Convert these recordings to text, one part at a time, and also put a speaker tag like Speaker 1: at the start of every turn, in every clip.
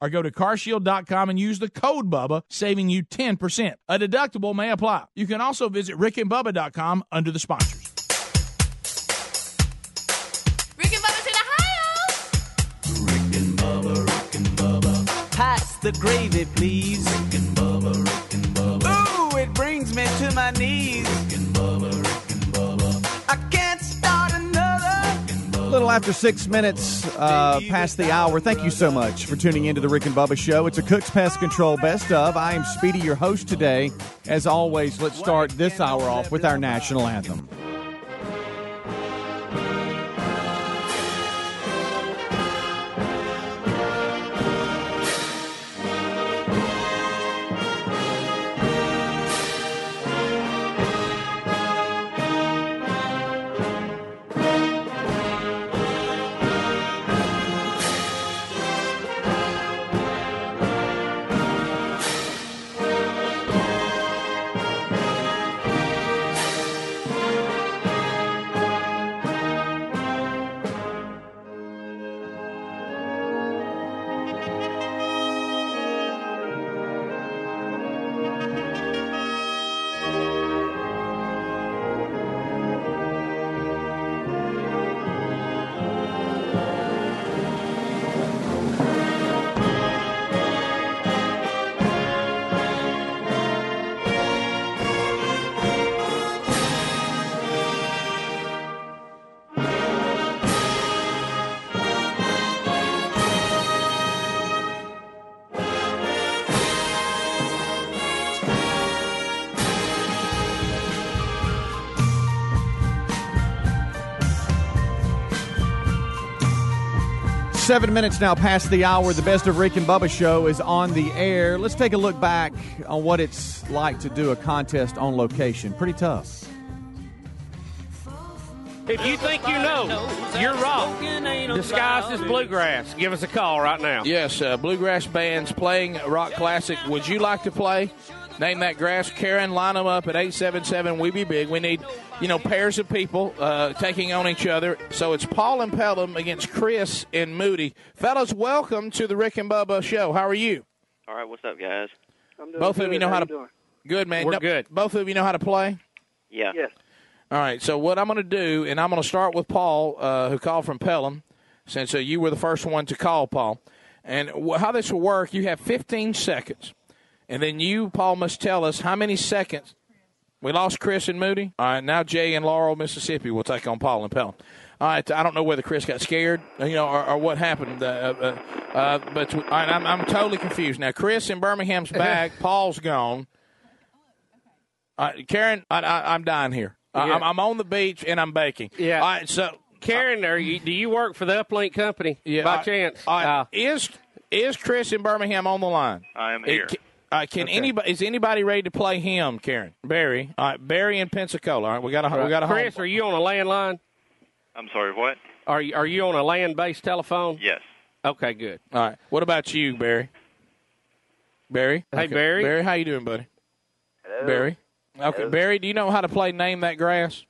Speaker 1: or go to carshield.com and use the code BUBBA, saving you 10%. A deductible may apply. You can also visit rickandbubba.com under the sponsors.
Speaker 2: Rick and Bubba's in Ohio. Rick and Bubba.
Speaker 3: Pass the gravy, please. Rick and Bubba, Rick and Bubba. Ooh, it brings me to my knees.
Speaker 4: Little after six minutes uh, past the hour. Thank you so much for tuning into the Rick and Bubba Show. It's a Cook's Pest Control Best of. I am Speedy, your host today. As always, let's start this hour off with our national anthem. Seven minutes now past the hour. The best of Rick and Bubba show is on the air. Let's take a look back on what it's like to do a contest on location. Pretty tough.
Speaker 5: If you think you know, you're wrong. Disguised as bluegrass. Give us a call right now.
Speaker 1: Yes, uh, bluegrass bands playing rock classic. Would you like to play? Name that grass. Karen, line them up at 877 We Be Big. We need, you know, pairs of people uh, taking on each other. So it's Paul and Pelham against Chris and Moody. Fellas, welcome to the Rick and Bubba show. How are you?
Speaker 6: All right, what's up, guys?
Speaker 1: Both of you know how to. Good, man.
Speaker 5: We're
Speaker 1: No-
Speaker 5: good.
Speaker 1: Both of you know how to play?
Speaker 6: Yeah.
Speaker 7: Yes.
Speaker 1: All right. So what I'm going to do, and I'm going to start with Paul, uh, who called from Pelham, since uh, you were the first one to call, Paul. And wh- how this will work, you have 15 seconds, and then you, Paul, must tell us how many seconds. We lost Chris and Moody. All right. Now Jay and Laurel, Mississippi, will take on Paul and Pelham. All right. I don't know whether Chris got scared, you know, or, or what happened. Uh, uh, uh, but all right, I'm, I'm totally confused now. Chris in Birmingham's back. Paul's gone. All right, Karen, I, I, I'm dying here. I-
Speaker 5: Yeah.
Speaker 1: I'm, I'm on the beach and I'm baking.
Speaker 5: Yeah.
Speaker 1: All right. So
Speaker 5: Karen, are you, do you work for the Uplink Company
Speaker 1: yeah,
Speaker 5: by
Speaker 1: all right,
Speaker 5: chance?
Speaker 1: all right,
Speaker 5: Uh,
Speaker 1: is is Chris in Birmingham on the line?
Speaker 6: I am here.
Speaker 1: ca- all right, can anybody is anybody ready to play him, Karen? Barry. All right, Barry in Pensacola. All right, we got a we got a
Speaker 5: Chris,
Speaker 1: home.
Speaker 5: are you on a landline?
Speaker 6: I'm sorry, what?
Speaker 5: Are you, are you on a land-based telephone?
Speaker 6: Yes.
Speaker 5: Okay, good.
Speaker 1: All right. What about you, Barry? Barry.
Speaker 5: Hey, Barry.
Speaker 1: Barry, how you doing, buddy? Hello. Barry. Okay, Barry. Do you know how to play Name That Grass?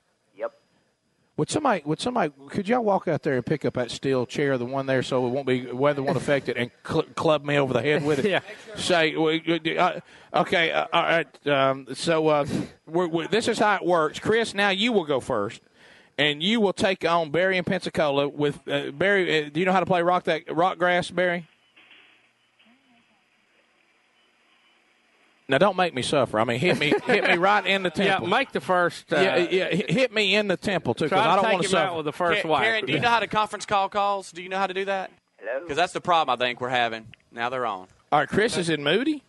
Speaker 1: Would somebody? Would somebody? Could y'all walk out there and pick up that steel chair, the one there, so it won't be weather won't affect it, and cl- club me over the head with it?
Speaker 5: Yeah.
Speaker 1: Say, uh, okay, uh, all right. Um, so uh, we're, we're, this is how it works. Chris, now you will go first, and you will take on Barry in Pensacola with uh, Barry. Uh, do you know how to play rock that rock grass, Barry? Now don't make me suffer. I mean, hit me, hit me right in the temple.
Speaker 5: Yeah,
Speaker 1: temple.
Speaker 5: make the first. Uh,
Speaker 1: yeah, yeah, hit hit me in the temple too, because
Speaker 5: Try
Speaker 1: I don't
Speaker 5: take
Speaker 1: want
Speaker 5: him
Speaker 1: to
Speaker 5: out
Speaker 1: suffer.
Speaker 5: with the first
Speaker 8: Karen,
Speaker 5: wipe.
Speaker 8: Karen, do you know how to conference call calls? Do you know how to do that?
Speaker 7: Hello.
Speaker 8: Because that's the problem I think we're having. Now they're on.
Speaker 1: All right, Chris is in Moody.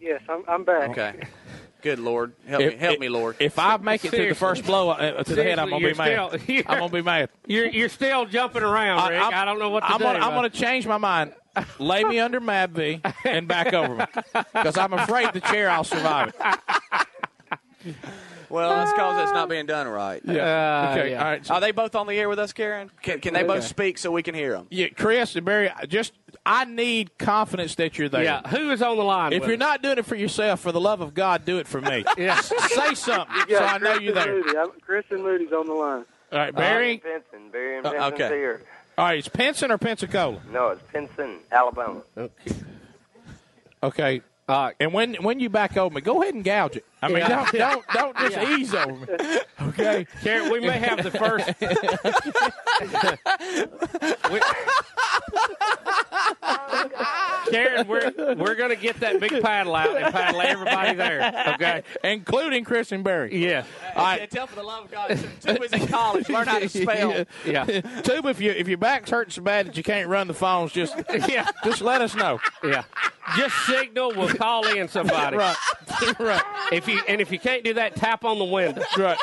Speaker 7: Yes, I'm, I'm back.
Speaker 8: Okay. Good Lord, help
Speaker 1: If-
Speaker 8: me, help
Speaker 1: if-
Speaker 8: me, Lord.
Speaker 1: If I make it to the first blow uh, to the head, I'm gonna be mad.
Speaker 5: you're still-
Speaker 1: I'm gonna be mad.
Speaker 5: You're you're still jumping around, Rick. I, don't know what to
Speaker 1: I'm
Speaker 5: do.
Speaker 1: Gonna, I'm
Speaker 5: Uh,
Speaker 1: going to change my mind. Lay me under Mabby and back over me because I'm afraid the chair I'll survive it.
Speaker 8: Well, that's because it's not being done right.
Speaker 5: uh,
Speaker 1: okay,
Speaker 5: yeah.
Speaker 1: all right. So,
Speaker 8: Are they both on the air with us, Karen? Can, can they both speak so we can hear them?
Speaker 1: yeah, Chris and Barry, I just I need confidence that you're there.
Speaker 5: Yeah, who is on the line?
Speaker 1: If
Speaker 5: with
Speaker 1: you're
Speaker 5: us?
Speaker 1: not doing it for yourself, for the love of God, do it for me.
Speaker 5: Yeah.
Speaker 1: Say something
Speaker 7: Yeah,
Speaker 1: so I know you're there.
Speaker 7: Moody. I'm, Chris and Moody's on the line.
Speaker 1: All right, Barry.
Speaker 9: Pinson. Barry and
Speaker 1: Uh,
Speaker 9: Pinson's
Speaker 1: okay.
Speaker 9: here.
Speaker 1: All right, it's Pinson or Pensacola?
Speaker 9: No, it's Pinson, Alabama.
Speaker 5: Okay.
Speaker 1: Okay.
Speaker 5: Uh,
Speaker 1: and when when you back over, go ahead and gouge it. I mean,
Speaker 5: Yeah.
Speaker 1: don't, don't don't just ease over me. Okay.
Speaker 5: Karen, we may have the first. We- Karen, we're we're gonna get that big paddle out and paddle everybody there. Okay.
Speaker 1: Including Chris and Barry.
Speaker 5: Yeah.
Speaker 1: All right.
Speaker 8: Tell for the love of God, two was in college. Learn how to spell.
Speaker 5: Yeah.
Speaker 1: Tube, if you if your back's hurting so bad that you can't run the phones, just
Speaker 5: Yeah.
Speaker 1: just let us know.
Speaker 5: Yeah. Just signal. We'll call in somebody.
Speaker 1: Right. right.
Speaker 5: If you and if you can't do that, tap on the window.
Speaker 1: Right.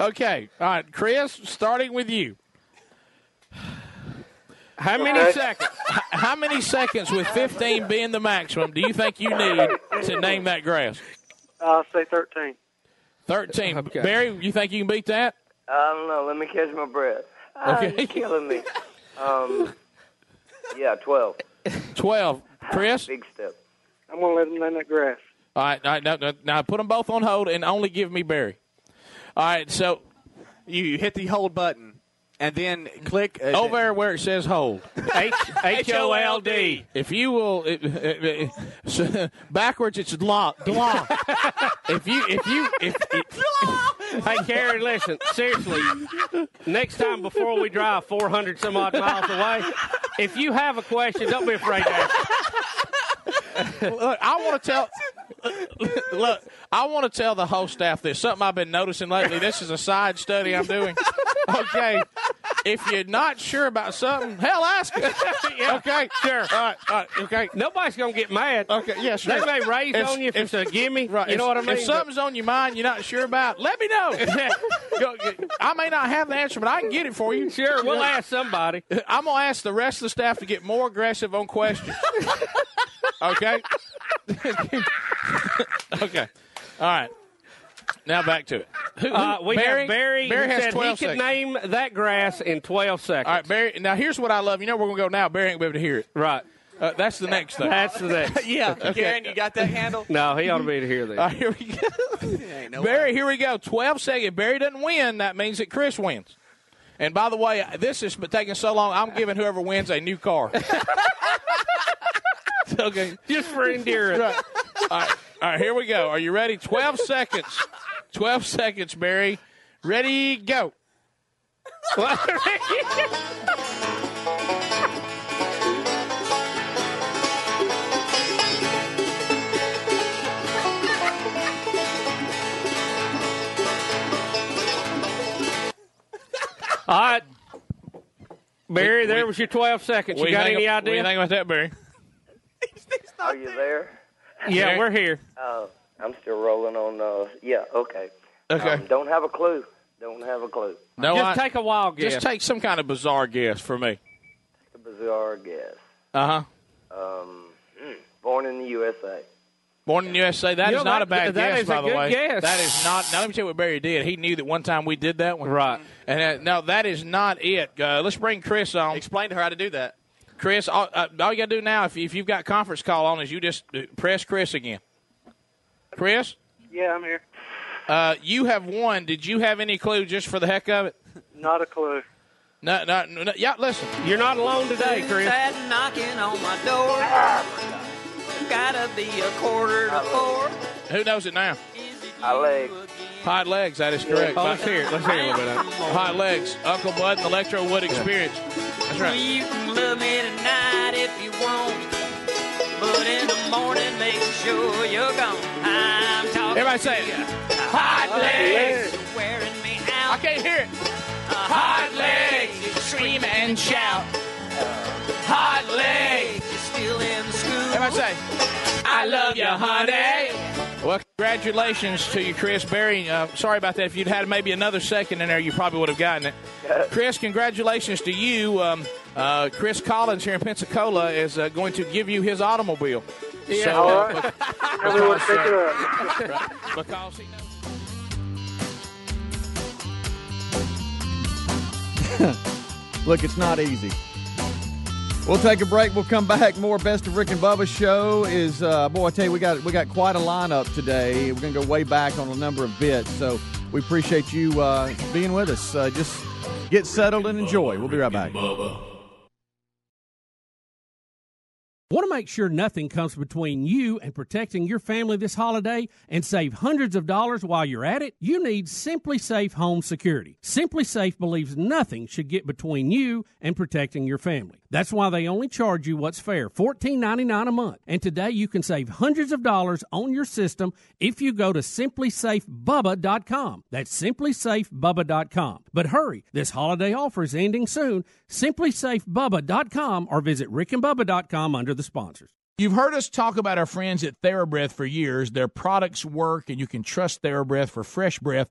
Speaker 1: okay. All right, Chris, starting with you.
Speaker 5: How many
Speaker 7: Okay.
Speaker 5: seconds?
Speaker 1: How many seconds, with 15 being the maximum, do you think you need to name that grass?
Speaker 7: I'll say 13.
Speaker 1: 13.
Speaker 5: Okay.
Speaker 1: Barry, you think you can beat that?
Speaker 9: I don't know. Let me catch my breath. Ah,
Speaker 1: Okay.
Speaker 9: You're killing me. Um, yeah, 12.
Speaker 1: 12. Chris?
Speaker 9: Big step.
Speaker 7: I'm going to let him name that grass.
Speaker 1: All right, all right now, now, now put them both on hold and only give me Barry. All right, so
Speaker 8: You hit the hold button and then click uh,
Speaker 1: over there where it says hold.
Speaker 5: H H O L D.
Speaker 1: If you will, it, it, it- so, backwards it's law. law. if you, if you, if, if
Speaker 5: Hey, Karen, listen. Seriously, next time before we drive 400 some odd miles away, if you have a question, don't be afraid to ask.
Speaker 1: Look, I want to tell. Look, I want to tell the whole staff this. Something I've been noticing lately. This is a side study I'm doing. Okay, if you're not sure about something, hell, ask it. Okay, sure. All right, all right. Okay.
Speaker 5: Nobody's going to get mad.
Speaker 1: Okay, yeah, sure.
Speaker 5: They may raise on you if it's a gimme.
Speaker 1: Right.
Speaker 5: You know what I mean?
Speaker 1: If something's on your mind you're not sure about, let me know. Go- I may not have the answer, but I can get it for you.
Speaker 5: sure, we'll ask somebody.
Speaker 1: I'm gonna ask the rest of the staff to get more aggressive on questions. okay. okay. All right. Now back to it. Who, who-
Speaker 5: Uh, we
Speaker 1: Barry,
Speaker 5: have Barry,
Speaker 1: Barry
Speaker 5: who
Speaker 1: has
Speaker 5: said
Speaker 1: 12
Speaker 5: he could
Speaker 1: seconds.
Speaker 5: name that grass in 12 seconds.
Speaker 1: All right, Barry. Now here's what I love. You know where we're gonna go now. Barry ain't gonna be able to hear it.
Speaker 5: Right.
Speaker 1: Uh, that's the next thing.
Speaker 5: That's the next.
Speaker 8: Yeah, Karen, you got that handle?
Speaker 5: No, he ought to be able to hear this.
Speaker 1: All right, here we go.
Speaker 8: No
Speaker 1: Barry, here we go. 12 seconds. If Barry doesn't win, that means that Chris wins. And by the way, this has been taking so long, I'm giving whoever wins a new car. okay.
Speaker 5: Just for endurance.
Speaker 1: Right. All right. All right, here we go. Are you ready? 12 seconds. 12 seconds, Barry. Ready, go.
Speaker 5: All right. Barry,
Speaker 1: We-
Speaker 5: there
Speaker 1: we-
Speaker 5: was your 12 seconds. You
Speaker 1: do
Speaker 5: got
Speaker 1: think,
Speaker 5: any
Speaker 1: What do you think about that, Barry?
Speaker 9: Are you there?
Speaker 5: Yeah, we're here.
Speaker 9: Uh, I'm still rolling on. Uh, yeah, okay.
Speaker 1: Okay.
Speaker 9: Um, don't have a clue. Don't have a clue.
Speaker 1: no,
Speaker 5: Just
Speaker 1: I-
Speaker 5: take a wild guess.
Speaker 1: just take some kind of bizarre guess for me.
Speaker 9: Take A bizarre guess.
Speaker 1: Uh huh.
Speaker 9: Um, mm, born in the USA.
Speaker 1: Born in the USA. That
Speaker 5: You
Speaker 1: is
Speaker 5: know,
Speaker 1: not
Speaker 5: that-
Speaker 1: a bad
Speaker 5: that
Speaker 1: guess,
Speaker 5: is a
Speaker 1: by the
Speaker 5: good
Speaker 1: way.
Speaker 5: guess.
Speaker 1: That is not. Now let me tell you what Barry did. He knew that one time we did that one.
Speaker 5: Right.
Speaker 1: And uh, no, that is not it. Uh, let's bring Chris on.
Speaker 8: Explain to her how to do that.
Speaker 1: Chris, all, uh, all you got to do now, if, if you've got conference call on, is you just uh, press Chris again. Chris,
Speaker 7: Yeah, I'm here.
Speaker 1: uh, you have won. Did you have any clue just for the heck of it?
Speaker 7: Not a clue.
Speaker 1: No, no, no. Yeah, listen.
Speaker 5: You're not alone today, Chris.
Speaker 3: That knocking on my door. Gotta be a quarter to four.
Speaker 1: Who knows it now?
Speaker 9: I leg.
Speaker 1: Hot legs. That is correct.
Speaker 5: Oh, let's hear it. Let's hear a little bit of it.
Speaker 1: Hot legs. Uncle Bud and Electro Wood Experience. That's right.
Speaker 3: You can love me tonight if you want. But in the morning, make sure you're gone. I'm talking
Speaker 1: Everybody say it.
Speaker 3: hot legs. Wearing me out.
Speaker 1: I can't hear it.
Speaker 3: Hot legs. You Scream and shout. Uh, hot legs. You're still in school.
Speaker 1: Everybody say.
Speaker 3: I love you, honey.
Speaker 1: Well, congratulations to you, Chris Barry. Uh, sorry about that. If you'd had maybe another second in there, you probably would have gotten it. Chris, congratulations to you. Um, uh, Chris Collins here in Pensacola is uh, going to give you his automobile. Yeah. So,
Speaker 7: All
Speaker 1: uh.
Speaker 7: Everyone pick it up.
Speaker 1: because he knows.
Speaker 4: Look, it's not easy. We'll take a break. We'll come back. More best of Rick and Bubba show is uh, boy. I tell you, we got we got quite a lineup today. We're gonna go way back on a number of bits. So we appreciate you uh, being with us. Uh, just get settled and enjoy. We'll be right back.
Speaker 5: Want to make sure nothing comes between you and protecting your family this holiday and save hundreds of dollars while you're at it? You need SimpliSafe Home Security. SimpliSafe believes nothing should get between you and protecting your family. That's why they only charge you what's fair, $14.99 a month. And today you can save hundreds of dollars on your system if you go to simplisafebubba.com. That's simplisafebubba.com. But hurry, this holiday offer is ending soon. Simplisafebubba.com or visit rickandbubba.com under the sponsors.
Speaker 1: You've heard us talk about our friends at TheraBreath for years. Their products work, and you can trust TheraBreath for fresh breath.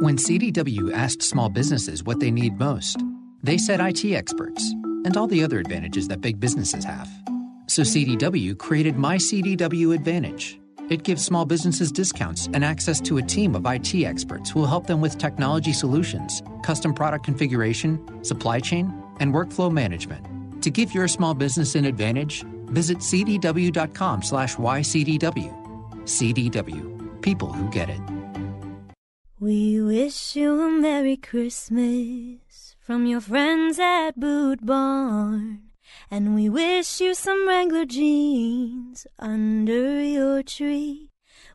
Speaker 10: When CDW asked small businesses what they need most, they said IT experts and all the other advantages that big businesses have. So CDW created My CDW Advantage. It gives small businesses discounts and access to a team of IT experts who will help them with technology solutions, custom product configuration, supply chain, and workflow management. To give your small business an advantage, visit cdw.com slash ycdw. CDW. People who get it.
Speaker 11: We wish you a Merry Christmas from your friends at Boot Barn. And we wish you some Wrangler jeans under your tree.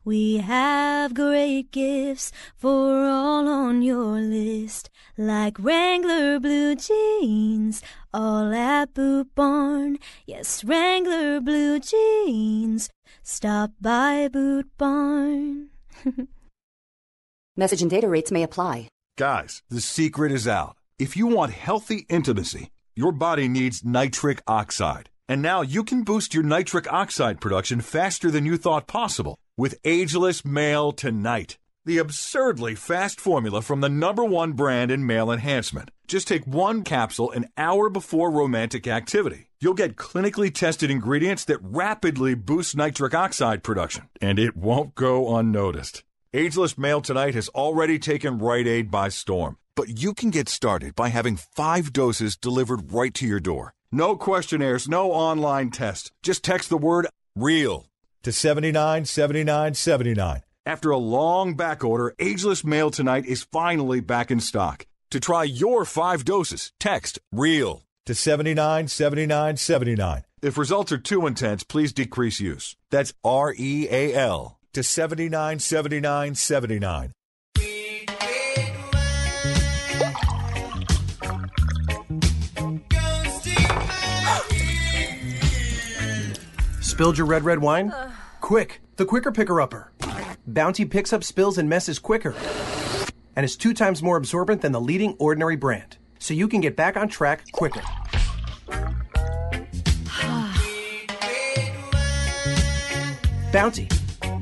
Speaker 11: We have great gifts for all on your list, like Wrangler blue jeans, all at Boot Barn. Yes, Wrangler blue jeans. Stop by Boot Barn.
Speaker 12: Message and data rates may apply.
Speaker 13: Guys, the secret is out. If you want healthy intimacy, your body needs nitric oxide. And now you can boost your nitric oxide production faster than you thought possible with Ageless Male Tonight, the absurdly fast formula from the number one brand in male enhancement. Just take one capsule an hour before romantic activity. You'll get clinically tested ingredients that rapidly boost nitric oxide production, and it won't go unnoticed. Ageless Male Tonight has already taken Rite Aid by storm. But you can get started by having five doses delivered right to your door. No questionnaires, no online tests. Just text the word REAL to 797979. After a long back order, Ageless Male Tonight is finally back in stock. To try your five doses, text REAL to 797979. If results are too intense, please decrease use. That's R E A L to 797979.
Speaker 14: Spilled your red, red wine? Uh. Quick, the quicker picker upper. Bounty picks up spills and messes quicker. And is two times more absorbent than the leading ordinary brand. So you can get back on track quicker. Bounty,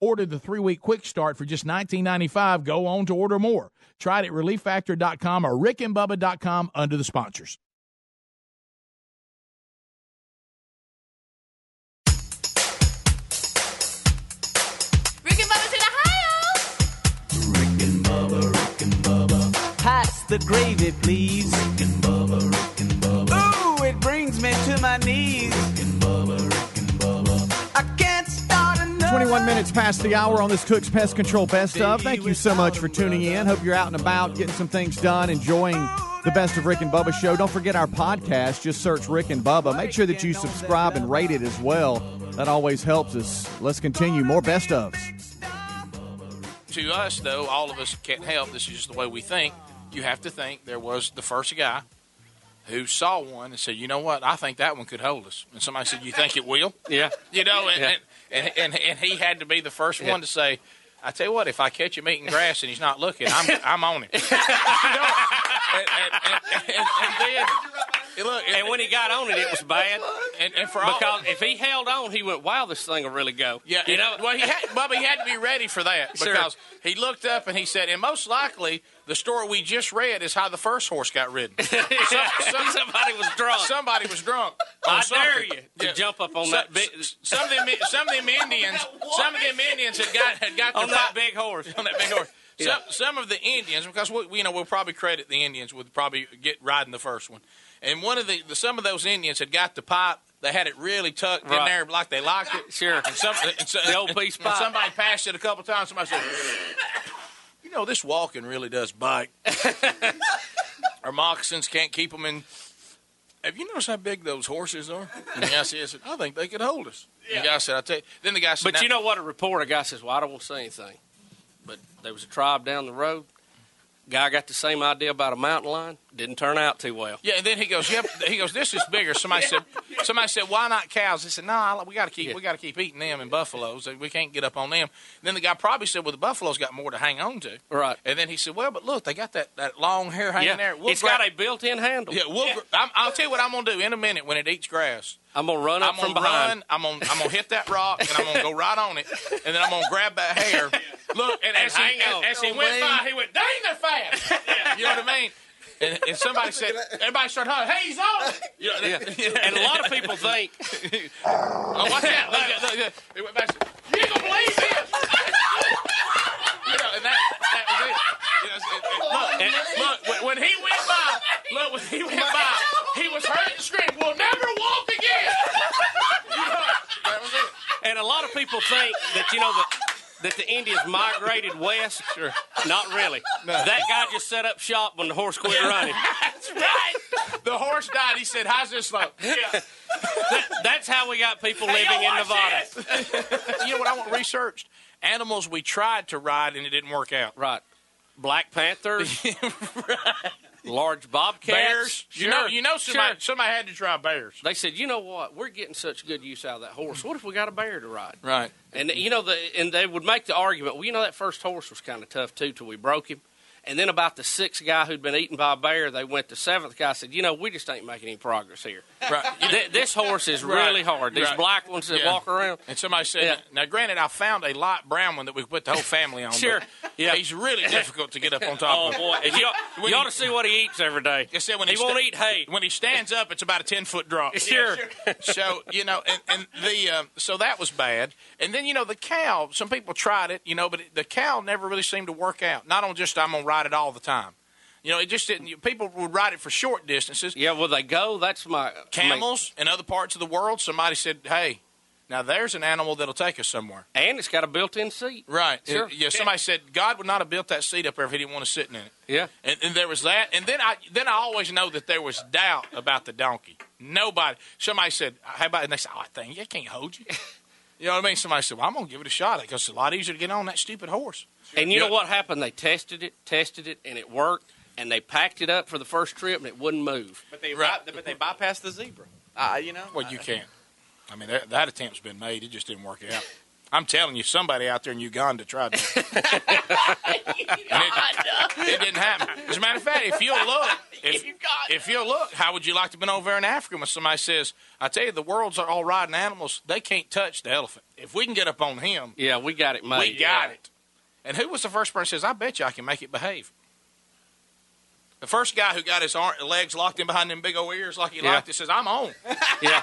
Speaker 12: Order the three week quick start for just $19.95. Go on to order more. Try it at relieffactor.com or rickandbubba.com under the sponsors.
Speaker 2: Rick and Bubba's in Ohio. Rick and Bubba, Rick and Bubba.
Speaker 3: Pass the gravy, please. Rick and Bubba, Rick and Bubba. Ooh, it brings me to my knees.
Speaker 4: 21 minutes past the hour on this Cook's Pest Control Best of. Thank you so much for tuning in. Hope you're out and about, getting some things done, enjoying the Best of Rick and Bubba show. Don't forget our podcast. Just search Rick and Bubba. Make sure that you subscribe and rate it as well. That always helps us. Let's continue. More best ofs.
Speaker 1: To us, though, all of us can't help. This is just the way we think. You have to think there was the first guy who saw one and said, "You know what? I think that one could hold us." And somebody said, "You think it will?"
Speaker 15: Yeah.
Speaker 1: You know, and
Speaker 15: Yeah.
Speaker 1: and, and, and, and he had to be the first one to say, "I tell you what, if I catch him eating grass and he's not looking, I'm I'm on him." and, and, and, and, and then, and look,
Speaker 15: And when he got on it, it was bad.
Speaker 1: And, and for all-
Speaker 15: because if he held on, he went, "Wow, this thing will really go."
Speaker 1: Yeah,
Speaker 15: you know.
Speaker 1: Well, he had, Bubba, he had to be ready for that
Speaker 15: Sure.
Speaker 1: because he looked up and he said, and most likely the story we just read is how the first horse got ridden. Some- some-
Speaker 15: Somebody was drunk.
Speaker 1: Somebody was drunk.
Speaker 15: I
Speaker 1: on something.
Speaker 15: dare you to jump up on
Speaker 1: Some-
Speaker 15: that big,
Speaker 1: Some of them, some of them Indians, some of them Indians had got had got
Speaker 15: on
Speaker 1: their
Speaker 15: that
Speaker 1: pop-
Speaker 15: big horse.
Speaker 1: on that big horse.
Speaker 15: Yeah.
Speaker 1: Some, some of the Indians, because we, you know, we'll probably credit the Indians with probably get riding the first one. And one of the, the some of those Indians had got the pipe. They had it really tucked in there like they liked it.
Speaker 15: Sure.
Speaker 1: And, some, and so,
Speaker 15: The old
Speaker 1: peace
Speaker 15: pipe.
Speaker 1: somebody passed it a couple times. Somebody said, "You know, this walking really does bite. Our moccasins can't keep them in." Have you noticed how big those horses are? And the guy says, "I think they could hold us." The guy said, "I tell you." Then the guy said,
Speaker 15: But you know what? A reporter guy says, "Well, I don't want to say anything." But there was a tribe down the road. Guy got the same idea about a mountain lion. Didn't turn out too well.
Speaker 1: Yeah, and then he goes, "Yep." He goes, "This is bigger." Somebody said, "Somebody said, why not cows?" They said, "No, I- we got to keep, we got to keep eating them and buffaloes. We can't get up on them." then the guy probably said, "Well, the buffaloes got more to hang on to."
Speaker 15: Right.
Speaker 1: And then he said, "Well, but look, they got that, that long hair hanging
Speaker 15: Yeah,
Speaker 1: there. We'll
Speaker 15: it's
Speaker 1: grab-
Speaker 15: got a built-in handle.
Speaker 1: Yeah, we'll. gr- I'm, I'll tell you what I'm gonna do in a minute when it eats grass.
Speaker 15: I'm gonna run up
Speaker 1: I'm gonna
Speaker 15: from behind.
Speaker 1: run. I'm gonna I'm gonna hit that rock and I'm gonna go right on it, and then I'm gonna grab that hair. Look, and as he, as, as he went by, he went, "Dang, they're fast." You know what I mean? And, and somebody said, everybody started hollering, "Hey, he's on!" You know,
Speaker 15: Yeah. And a lot of people think,
Speaker 1: Oh, watch out! Look, look, look. He went back. and said, You ain't gonna believe this! you know, and that, that was it. You know, it- it- look, and look, when, when he went by, look, when he went by, he was hurt and screamed, "We'll never walk again!" You know, that was it.
Speaker 15: and a lot of people think that you know that that the Indians migrated west. Sure. Not really. That guy just set up shop when the horse quit running.
Speaker 1: That's right. The horse died. He said, "How's this look?" Yeah.
Speaker 15: That- that's how we got people living in Nevada.
Speaker 1: you know what I want researched? Animals we tried to ride and it didn't work out.
Speaker 15: Right. Black Panthers. Large bobcats.
Speaker 1: Bears. You know, you know, somebody,
Speaker 15: Sure.
Speaker 1: somebody had to try bears.
Speaker 15: They said, you know what? We're getting such good use out of that horse. What if we got a bear to ride?
Speaker 1: Right.
Speaker 15: And you know, the and they would make the argument. Well, you know, that first horse was kind of tough too till we broke him. And then about the sixth guy who'd been eaten by a bear, they went to seventh guy. Said, you know, we just ain't making any progress here.
Speaker 1: Right.
Speaker 15: Th- this horse is
Speaker 1: Right.
Speaker 15: really hard. These
Speaker 1: Right.
Speaker 15: black ones that
Speaker 1: Yeah.
Speaker 15: walk around.
Speaker 1: And somebody said,
Speaker 15: Yeah.
Speaker 1: now granted, I found a light brown one that we could put the whole family on.
Speaker 15: Sure.
Speaker 1: but
Speaker 15: Yeah.
Speaker 1: He's really difficult to get up on top
Speaker 15: Oh
Speaker 1: of.
Speaker 15: boy! And you,
Speaker 1: When
Speaker 15: you ought to see what he eats every day.
Speaker 1: I said when
Speaker 15: he,
Speaker 1: he,
Speaker 15: won't
Speaker 1: sta-
Speaker 15: eat hay.
Speaker 1: When he stands up, it's about a ten foot drop.
Speaker 15: Sure.
Speaker 1: so you know, and, and the um, so that was bad. And then you know the cow. Some people tried it, you know, but it, the cow never really seemed to work out. Not on just I'm gonna ride it all the time. You know, it just didn't. People would ride it for short distances.
Speaker 15: Yeah, will they go? That's my
Speaker 1: Camels in other parts of the world. Somebody said, "Hey, now there's an animal that'll take us somewhere."
Speaker 15: and it's got a built-in seat.
Speaker 1: Right.
Speaker 15: Sure.
Speaker 1: Uh, Yeah. Somebody said God would not have built that seat up there if He didn't want to sit in it.
Speaker 15: Yeah.
Speaker 1: And, and there was that. And then I then I always know that there was doubt about the donkey. Nobody. Somebody said, "How about?" And they said, "Oh, I think it can't hold you." You know what I mean? Somebody said, "Well, I'm gonna give it a shot because it's a lot easier to get on that stupid horse."
Speaker 15: And you
Speaker 1: Yeah.
Speaker 15: know what happened? They tested it, tested it, and it worked. And they packed it up for the first trip, and it wouldn't move.
Speaker 8: But they right. but they bypassed the zebra. Uh, you know.
Speaker 1: Well, you can't. I mean, that, that attempt's been made. It just didn't work out. I'm telling you, somebody out there in Uganda tried that. And it, it didn't happen. As a matter of fact, if you'll look, if, if you'll look, how would you like to have been over there in Africa when somebody says, I tell you, the world's are all riding animals, they can't touch the elephant. if we can get up on him,
Speaker 15: Yeah, we got it made.
Speaker 1: we got it. And who was the first person who says, I bet you I can make it behave? The first guy who got his arm, legs locked in behind them big old ears like he
Speaker 15: Yeah.
Speaker 1: liked it says, I'm on.
Speaker 15: Yeah.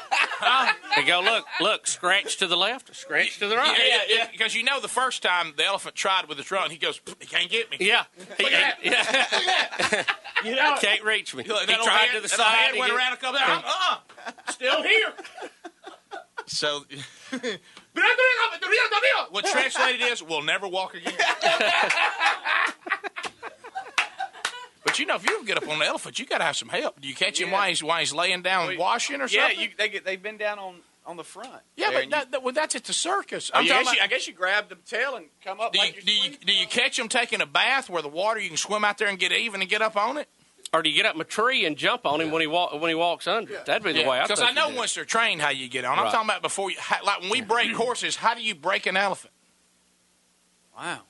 Speaker 15: They go, look, look, scratch to the left, scratch to the right.
Speaker 1: Yeah, yeah, Because you know the first time the elephant tried with his run, he goes, he can't get me.
Speaker 15: Yeah.
Speaker 1: Look at that.
Speaker 15: You know, can't reach me.
Speaker 1: Look,
Speaker 15: he tried to the
Speaker 1: that
Speaker 15: side.
Speaker 1: head went around a couple times. Uh-uh. Still here. So, what translated is, we'll never walk again. But you know, if you ever get up on the elephant, you got to have some help. Do you catch him while he's while he's laying down washing or
Speaker 8: yeah,
Speaker 1: something?
Speaker 8: you, they get they've been down on on the front.
Speaker 1: yeah, but
Speaker 8: and you-
Speaker 1: that, that, well, that's at the circus. I'm
Speaker 8: you- I,
Speaker 1: talking
Speaker 8: guess you, I guess you grab the tail and come up
Speaker 1: do,
Speaker 8: like
Speaker 1: you,
Speaker 8: you're
Speaker 1: do, you, do you catch him taking a bath where the water you can swim out there and get even and get up on it?
Speaker 15: Or do you get up in a tree and jump on him when he walk when he walks under? That'd be the way I
Speaker 1: Because
Speaker 15: think
Speaker 1: I know
Speaker 15: you do it.
Speaker 1: once they're trained how you get on. I'm talking about before you, how, like when we break horses. How do you break an elephant?
Speaker 8: Wow.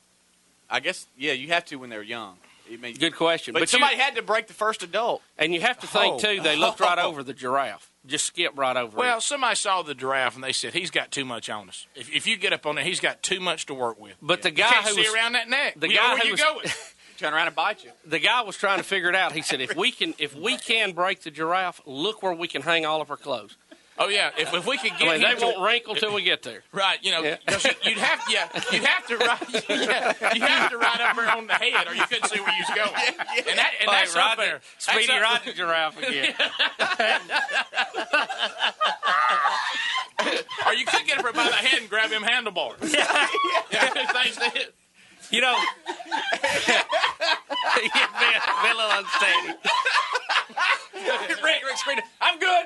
Speaker 8: I guess yeah, you have to when they're young. You mean-
Speaker 15: Good question.
Speaker 8: But,
Speaker 15: But you-
Speaker 8: somebody had to break the first adult.
Speaker 15: And you have to think
Speaker 1: Oh.
Speaker 15: too. They looked right over the giraffe. Just skip right over
Speaker 1: Well,
Speaker 15: it.
Speaker 1: somebody saw the giraffe and they said he's got too much on us. If, if you get up on it, he's got too much to work with.
Speaker 15: But the
Speaker 1: You
Speaker 15: guy
Speaker 1: can't
Speaker 15: who
Speaker 1: see
Speaker 15: was
Speaker 1: around that neck.
Speaker 15: the
Speaker 1: We know
Speaker 15: guy
Speaker 1: where
Speaker 15: who
Speaker 1: you
Speaker 15: was
Speaker 1: going.
Speaker 8: Turn around and bite you.
Speaker 15: the guy was trying to figure it out. He said, "If we can, if we can break the giraffe, look where we can hang all of our clothes.
Speaker 1: Oh yeah, if, if we could
Speaker 15: I
Speaker 1: get
Speaker 15: mean,
Speaker 1: him
Speaker 15: they
Speaker 1: to-
Speaker 15: won't wrinkle till we get there."
Speaker 1: Right, you know,
Speaker 15: Yeah.
Speaker 1: you'd have, yeah, you'd have to ride, yeah, you have to ride up there on the head, or you couldn't see where you was going. And that, and that's up there.
Speaker 15: Speedy,
Speaker 1: That's
Speaker 15: giraffe again.
Speaker 1: or you could get up there by the head and grab him handlebars. Yeah, that-
Speaker 15: You know, you'd be, be a little unsteady.
Speaker 8: Rick, Rick, screaming, I'm good.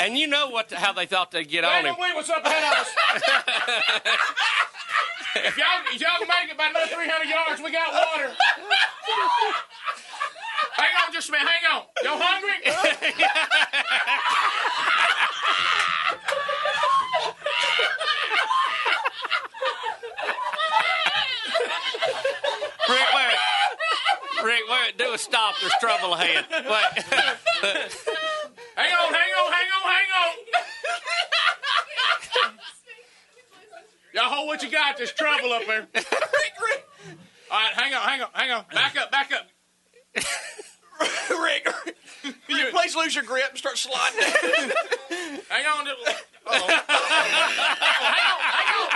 Speaker 15: And you know what? How they thought they'd get on him.
Speaker 1: Wee, what's up ahead of us? if y'all, if y'all can make it by another 300 yards, we got water. hang on just a minute, hang on. Y'all hungry?
Speaker 15: Rick, wait. Rick, wait. Do a stop. There's trouble ahead. Wait.
Speaker 1: hang on, hang on, hang on, hang on. Y'all hold what you got. There's trouble up there. All right, hang on, hang on, hang on. Back up, back up.
Speaker 8: Rick, Rick, please lose your grip and start sliding.
Speaker 1: Hang on. to- Uh-oh. hang on, hang on.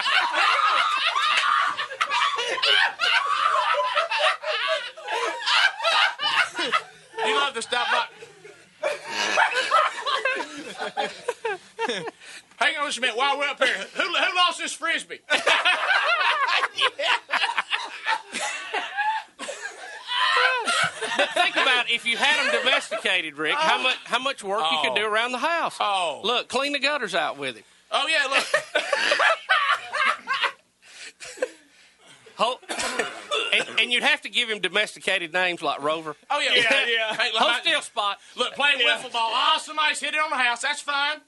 Speaker 1: You love to stop by. Hang on just a minute while we're up here. Who, who lost this frisbee?
Speaker 15: But think about if you had them domesticated, Rick. How oh. much how much work you could do oh. around the house?
Speaker 1: Oh,
Speaker 15: look, clean the gutters out with him.
Speaker 1: Oh yeah, look.
Speaker 15: Hold, and, and you'd have to give him domesticated names like Rover.
Speaker 1: Oh yeah, yeah, yeah. Hey, look,
Speaker 15: Hold
Speaker 1: I-
Speaker 15: still, Spot.
Speaker 1: Look, play wiffle ball. Oh, somebody's hit it on the house. That's fine.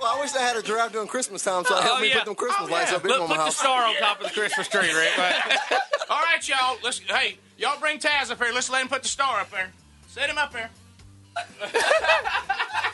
Speaker 16: Well, I wish I had a giraffe during Christmas time, so I helped
Speaker 15: Oh,
Speaker 16: me
Speaker 15: yeah.
Speaker 16: put them Christmas
Speaker 1: Oh,
Speaker 16: lights
Speaker 1: yeah.
Speaker 16: up in
Speaker 15: Look,
Speaker 16: on
Speaker 15: put
Speaker 16: my
Speaker 15: the star on top of the Christmas tree, Rick. Right?
Speaker 1: All right, y'all. Let's. Hey, y'all bring Taz up here. Let's let him put the star up there. Set him up there.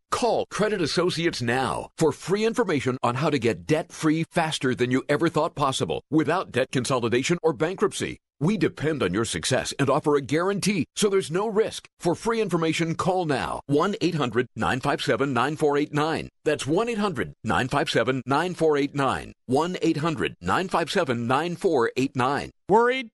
Speaker 17: Call Credit Associates now for free information on how to get debt free faster than you ever thought possible without debt consolidation or bankruptcy. We depend on your success and offer a guarantee, so there's no risk. For free information, call now 1 800 957 9489. That's 1 800 957 9489. 1 800 957 9489.
Speaker 1: Worried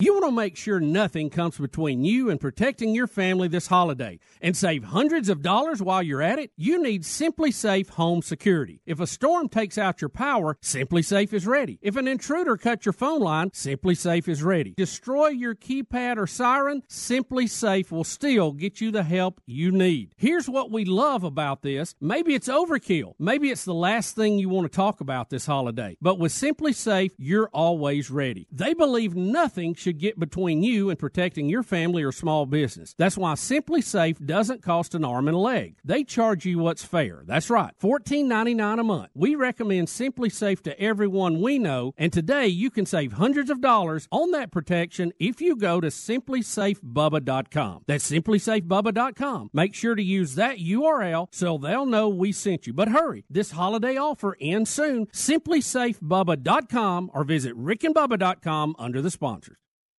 Speaker 5: You want to make sure nothing comes between you and protecting your family this holiday and save hundreds of dollars while you're at it? You need SimpliSafe Home Security. If a storm takes out your power, SimpliSafe is ready. If an intruder cuts your phone line, SimpliSafe is ready. Destroy your keypad or siren, SimpliSafe will still get you the help you need. Here's what we love about this. Maybe it's overkill. Maybe it's the last thing you want to talk about this holiday. But with SimpliSafe, you're always ready. They believe nothing should get between you and protecting your family or small business. That's why SimpliSafe doesn't cost an arm and a leg. They charge you what's fair. That's right, $14.99 a month. We recommend SimpliSafe to everyone we know, and today you can save hundreds of dollars on that protection if you go to simplisafebubba.com. That's simplisafebubba.com. Make sure to use that URL so they'll know we sent you. But hurry, this holiday offer ends soon. Simplisafebubba.com or visit rickandbubba.com under the sponsors.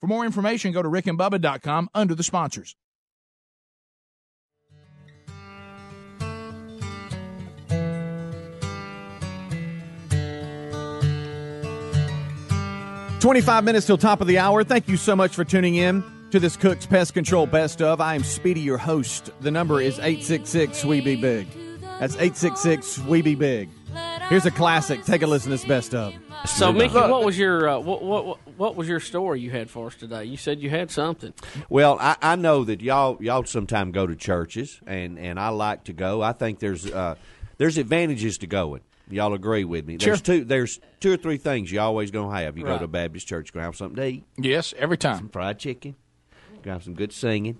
Speaker 1: For more information, go to rickandbubba.com under the sponsors.
Speaker 4: Twenty-five minutes till top of the hour. Thank you so much for tuning in to this Cook's Pest Control Best of. I am Speedy, your host. The number is eight six six We Be Big. That's eight six six We Be Big. Here's a classic. Take a listen to this best of.
Speaker 15: So, Mickey, what was your uh, what, what what was your story you had for us today? You said you had something.
Speaker 18: Well, I, I know that y'all y'all sometime go to churches, and, and I like to go. I think there's uh, there's advantages to going. Y'all agree with me?
Speaker 1: Sure.
Speaker 18: There's two. There's two or three things you always gonna have. You go to a Baptist church, you're gonna have something to eat.
Speaker 1: Yes, every time.
Speaker 18: Some fried chicken. You're gonna have some good singing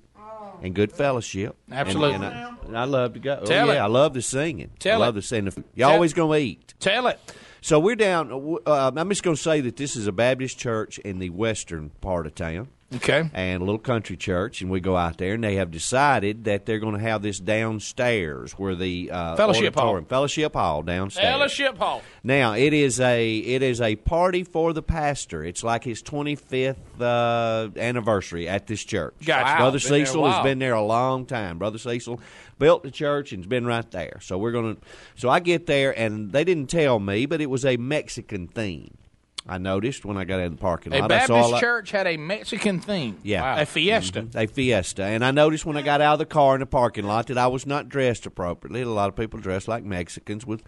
Speaker 18: and good fellowship.
Speaker 1: Absolutely.
Speaker 18: And, I, and I love to go.
Speaker 1: Tell
Speaker 18: oh,
Speaker 1: it.
Speaker 18: I love the singing.
Speaker 1: Tell
Speaker 18: I love
Speaker 1: it.
Speaker 18: the singing. You
Speaker 1: Tell-
Speaker 18: always gonna eat.
Speaker 1: Tell it.
Speaker 18: So we're down. Uh, I'm just going to say that this is a Baptist church in the western part of town.
Speaker 1: Okay.
Speaker 18: And a little country church, and we go out there, and they have decided that they're going to have this downstairs where the uh,
Speaker 1: Fellowship Hall.
Speaker 18: Fellowship Hall downstairs.
Speaker 1: Fellowship Hall.
Speaker 18: Now it is a it is a party for the pastor. It's like his 25th uh, anniversary at this church.
Speaker 1: Gotcha. Wow,
Speaker 18: Brother
Speaker 1: been
Speaker 18: Cecil has been there a long time. Brother Cecil built the church and's been right there. So we're gonna. So I get there and they didn't tell me, but it was a Mexican theme. I noticed when I got out in the parking
Speaker 1: A
Speaker 18: lot. I saw
Speaker 1: Baptist
Speaker 18: like-
Speaker 1: church had a Mexican theme.
Speaker 18: yeah.
Speaker 1: A fiesta.
Speaker 18: Mhm. A fiesta. And I noticed when I got out of the car in the parking lot that I was not dressed appropriately. A lot of people dressed like Mexicans with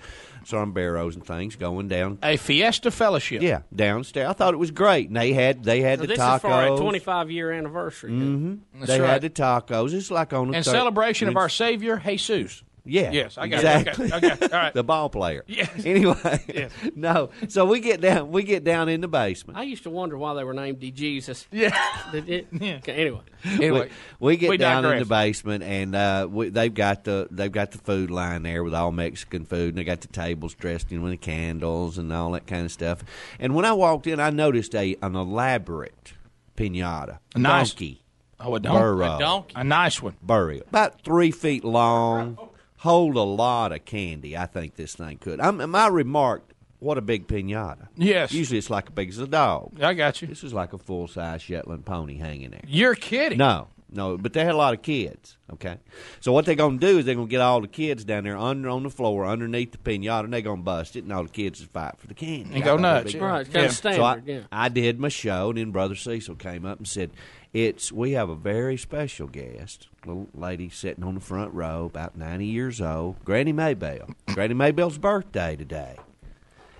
Speaker 18: sombreros and things going down.
Speaker 1: A fiesta fellowship.
Speaker 18: Yeah, downstairs. I thought it was great. And they had they had
Speaker 5: So
Speaker 18: the
Speaker 5: this
Speaker 18: tacos.
Speaker 5: is for a 25 year anniversary.
Speaker 18: hmm They
Speaker 1: right.
Speaker 18: had the tacos. It's like on the
Speaker 1: In
Speaker 18: third-
Speaker 1: celebration of our Savior, Jesus.
Speaker 18: Yeah.
Speaker 1: Yes, I got
Speaker 18: exactly.
Speaker 1: it. Okay, okay, all right.
Speaker 18: the ball player.
Speaker 1: Yes.
Speaker 18: Anyway.
Speaker 1: Yes.
Speaker 18: No. So we get down. We get down in the basement.
Speaker 5: I used to wonder why they were named D Jesus.
Speaker 1: Yeah.
Speaker 5: Okay, anyway.
Speaker 1: Anyway,
Speaker 18: we, we get
Speaker 1: we
Speaker 18: down in the basement, and uh, we, they've got the they've got the food line there with all Mexican food, and they got the tables dressed in with the candles and all that kind of stuff. And when I walked in, I noticed a an elaborate pinata,
Speaker 1: A nice-
Speaker 18: donkey,
Speaker 1: Oh, a donkey.
Speaker 18: burro,
Speaker 1: A donkey. A nice one.
Speaker 18: burial, about three feet long, hold a lot of candy. I think this thing could. I'm, and I remarked, what a big pinata.
Speaker 1: Yes.
Speaker 18: Usually it's like as big as a dog.
Speaker 1: I got you.
Speaker 18: This is like a full size Shetland pony hanging there.
Speaker 1: You're kidding.
Speaker 18: No, no, but they had a lot of kids. Okay, so what they're gonna do is they're gonna get all the kids down there under on the floor underneath the pinata, and they're gonna bust it, and all the kids will fight for the candy.
Speaker 1: And go
Speaker 18: I thought
Speaker 1: nuts. Right,
Speaker 18: great.
Speaker 1: it's kinda
Speaker 18: So I,
Speaker 5: standard, yeah.
Speaker 18: I did my show, and then Brother Cecil came up and said, "It's we have a very special guest, little lady sitting on the front row, about ninety years old, Granny Maybell. Granny Maybell's birthday today."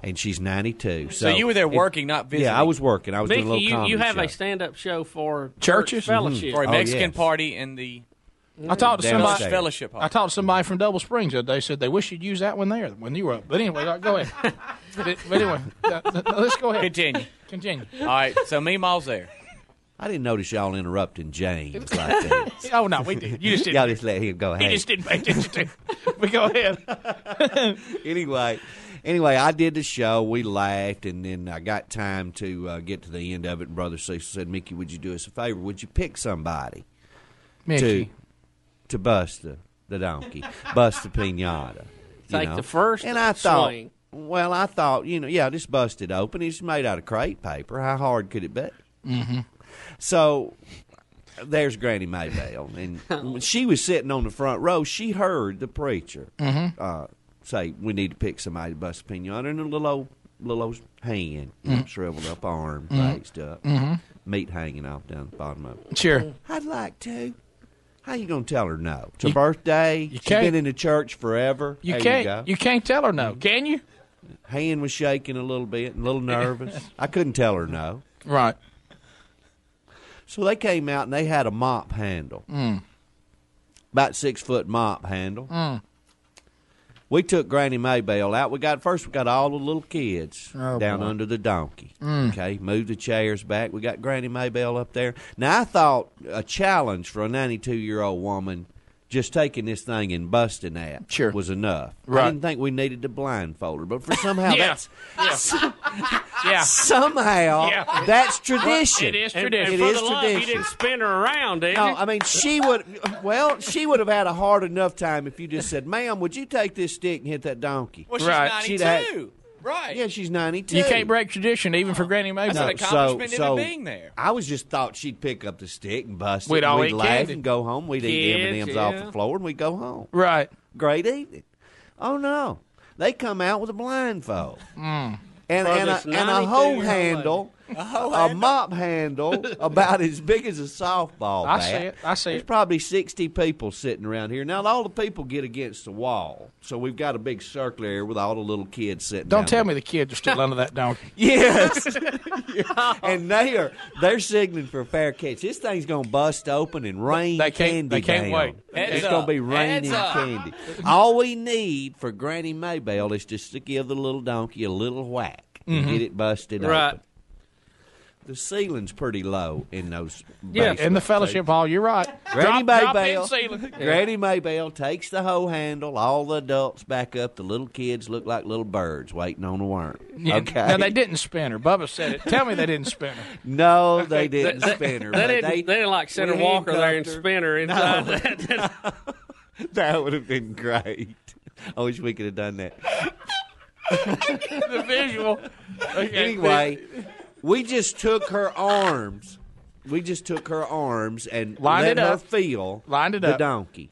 Speaker 18: And she's ninety-two. So,
Speaker 19: So you were there working, not visiting.
Speaker 18: Yeah, I was working. I was
Speaker 5: Mickey,
Speaker 18: doing a little
Speaker 5: you,
Speaker 18: comedy
Speaker 5: you have
Speaker 18: show.
Speaker 5: a stand up show for
Speaker 1: Churches?
Speaker 5: church fellowship.
Speaker 19: for a
Speaker 18: Oh,
Speaker 19: Mexican
Speaker 18: yes.
Speaker 19: party in the
Speaker 1: I talked to somebody.
Speaker 19: Fellowship.
Speaker 1: I talked to somebody from Double Springs the other day. Said they wish you'd use that one there when you were up. But anyway, go ahead. but, but anyway, let's go ahead.
Speaker 19: Continue.
Speaker 1: Continue.
Speaker 19: All right, so Meemaw's there.
Speaker 18: I didn't notice y'all interrupting James like that.
Speaker 1: Oh no, we did. You just didn't.
Speaker 18: y'all just let him go.
Speaker 1: Ahead.
Speaker 18: He
Speaker 1: just didn't pay attention to. But go ahead.
Speaker 18: anyway, anyway, I did the show. We laughed, and then I got time to uh, get to the end of it. And Brother Cecil said, "Mickey, would you do us a favor? Would you pick somebody
Speaker 1: Mickey.
Speaker 18: to to bust the the donkey, bust the pinata? you
Speaker 5: Take
Speaker 18: know?
Speaker 5: the first
Speaker 18: and I thought,
Speaker 5: swing.
Speaker 18: well, I thought, you know, yeah, just bust it open. It's made out of crepe paper. How hard could it be?
Speaker 1: Mm-hmm.
Speaker 18: So there's Granny Maybell, and when she was sitting on the front row. She heard the preacher
Speaker 1: Mhm.
Speaker 18: uh, say, "We need to pick somebody to bust a pinata," and a little old, little old hand, you know,
Speaker 1: Mhm.
Speaker 18: shriveled up arm, raised up,
Speaker 1: Mhm.
Speaker 18: meat hanging off down the bottom of it.
Speaker 1: Sure.
Speaker 18: I'd like to. How you gonna tell her no? It's her
Speaker 1: You-
Speaker 18: birthday. She's
Speaker 1: can't-
Speaker 18: been in the church forever.
Speaker 1: You
Speaker 18: There
Speaker 1: can't.
Speaker 18: You, go.
Speaker 1: You, can't tell her no, can you?
Speaker 18: Hand was shaking a little bit, and a little nervous. I couldn't tell her no.
Speaker 1: Right.
Speaker 18: So they came out and they had a mop handle,
Speaker 1: Mm.
Speaker 18: about six foot mop handle.
Speaker 1: Mm.
Speaker 18: We took Granny Maybell out. We got first. We got all the little kids
Speaker 1: Oh,
Speaker 18: down
Speaker 1: boy.
Speaker 18: under the donkey.
Speaker 1: Mm.
Speaker 18: Okay, moved the chairs back. We got Granny Maybell up there. Now I thought a challenge for a ninety-two year old woman just taking this thing and busting that
Speaker 1: Sure.
Speaker 18: was enough.
Speaker 1: Right.
Speaker 18: I didn't think we needed to blindfold her, but for somehow
Speaker 1: Yeah.
Speaker 18: that's
Speaker 1: Yeah.
Speaker 18: somehow
Speaker 1: Yeah.
Speaker 18: that's tradition.
Speaker 5: It is
Speaker 18: And-
Speaker 5: tradition.
Speaker 18: It
Speaker 5: for
Speaker 18: is
Speaker 5: the love, you didn't spin her around, did
Speaker 18: No,
Speaker 5: you?
Speaker 18: I mean she would. Well, she would have had a hard enough time if you just said, "Ma'am, would you take this stick and hit that donkey?"
Speaker 19: Well, she's
Speaker 1: Right.
Speaker 18: She'd
Speaker 19: 92.
Speaker 18: have-
Speaker 19: right.
Speaker 18: Yeah, she's ninety-two.
Speaker 1: You can't break tradition even for Granny Maybell.
Speaker 19: That's an
Speaker 18: No,
Speaker 19: accomplishment
Speaker 18: so,
Speaker 19: in
Speaker 18: so
Speaker 19: it being there.
Speaker 18: I was just thought she'd pick up the stick and bust
Speaker 1: We'd
Speaker 18: it.
Speaker 1: all
Speaker 18: we'd
Speaker 1: eat
Speaker 18: laugh
Speaker 1: candy.
Speaker 18: and go home. We'd eat
Speaker 5: Kids,
Speaker 18: M and M's off the floor and we'd go home.
Speaker 1: Right.
Speaker 18: Great evening. Oh no, they come out with a blindfold
Speaker 1: Mm.
Speaker 18: and
Speaker 5: For
Speaker 18: and a,
Speaker 5: this
Speaker 18: and a hoe
Speaker 5: 92-year-old
Speaker 18: handle a mop handle about as big as a softball
Speaker 1: I see it. I see it.
Speaker 18: There's
Speaker 1: it.
Speaker 18: probably 60 people sitting around here. Now, all the people get against the wall. So we've got a big circle area with all the little kids sitting
Speaker 1: Don't
Speaker 18: down
Speaker 1: tell
Speaker 18: there.
Speaker 1: me the kids are still under that donkey.
Speaker 18: Yes. and they are they're signaling for a fair catch. This thing's gonna bust open and rain
Speaker 1: They can't-
Speaker 18: candy
Speaker 1: they can't
Speaker 18: down.
Speaker 1: wait.
Speaker 18: it's gonna be raining candy. All we need for Granny Maybell is just to give the little donkey a little whack and
Speaker 1: Mhm.
Speaker 18: get it busted
Speaker 1: Right.
Speaker 18: open. The ceiling's pretty low in those.
Speaker 1: Yeah, in the
Speaker 18: basements,
Speaker 1: fellowship hall, you're right.
Speaker 18: Granny
Speaker 1: drop, drop
Speaker 18: Maybell,
Speaker 1: ceiling.
Speaker 18: Granny Maybell takes the hoe handle. All the adults back up. The little kids look like little birds waiting on a worm.
Speaker 1: Yeah,
Speaker 18: Okay.
Speaker 1: Now they didn't spin her. Bubba said it. Tell me they didn't spin her.
Speaker 18: No, they didn't
Speaker 15: They-
Speaker 18: spin her.
Speaker 15: They
Speaker 18: but
Speaker 15: didn't,
Speaker 18: they,
Speaker 15: they didn't like Senator Walker there and spin her inside
Speaker 18: No.
Speaker 15: that.
Speaker 18: that would have been great. I wish we could have done that.
Speaker 1: the visual. Okay,
Speaker 18: Anyway, we just took her arms. We just took her arms and
Speaker 1: Lined
Speaker 18: let
Speaker 1: it
Speaker 18: her
Speaker 1: up.
Speaker 18: feel
Speaker 1: Lined it
Speaker 18: the
Speaker 1: up.
Speaker 18: donkey.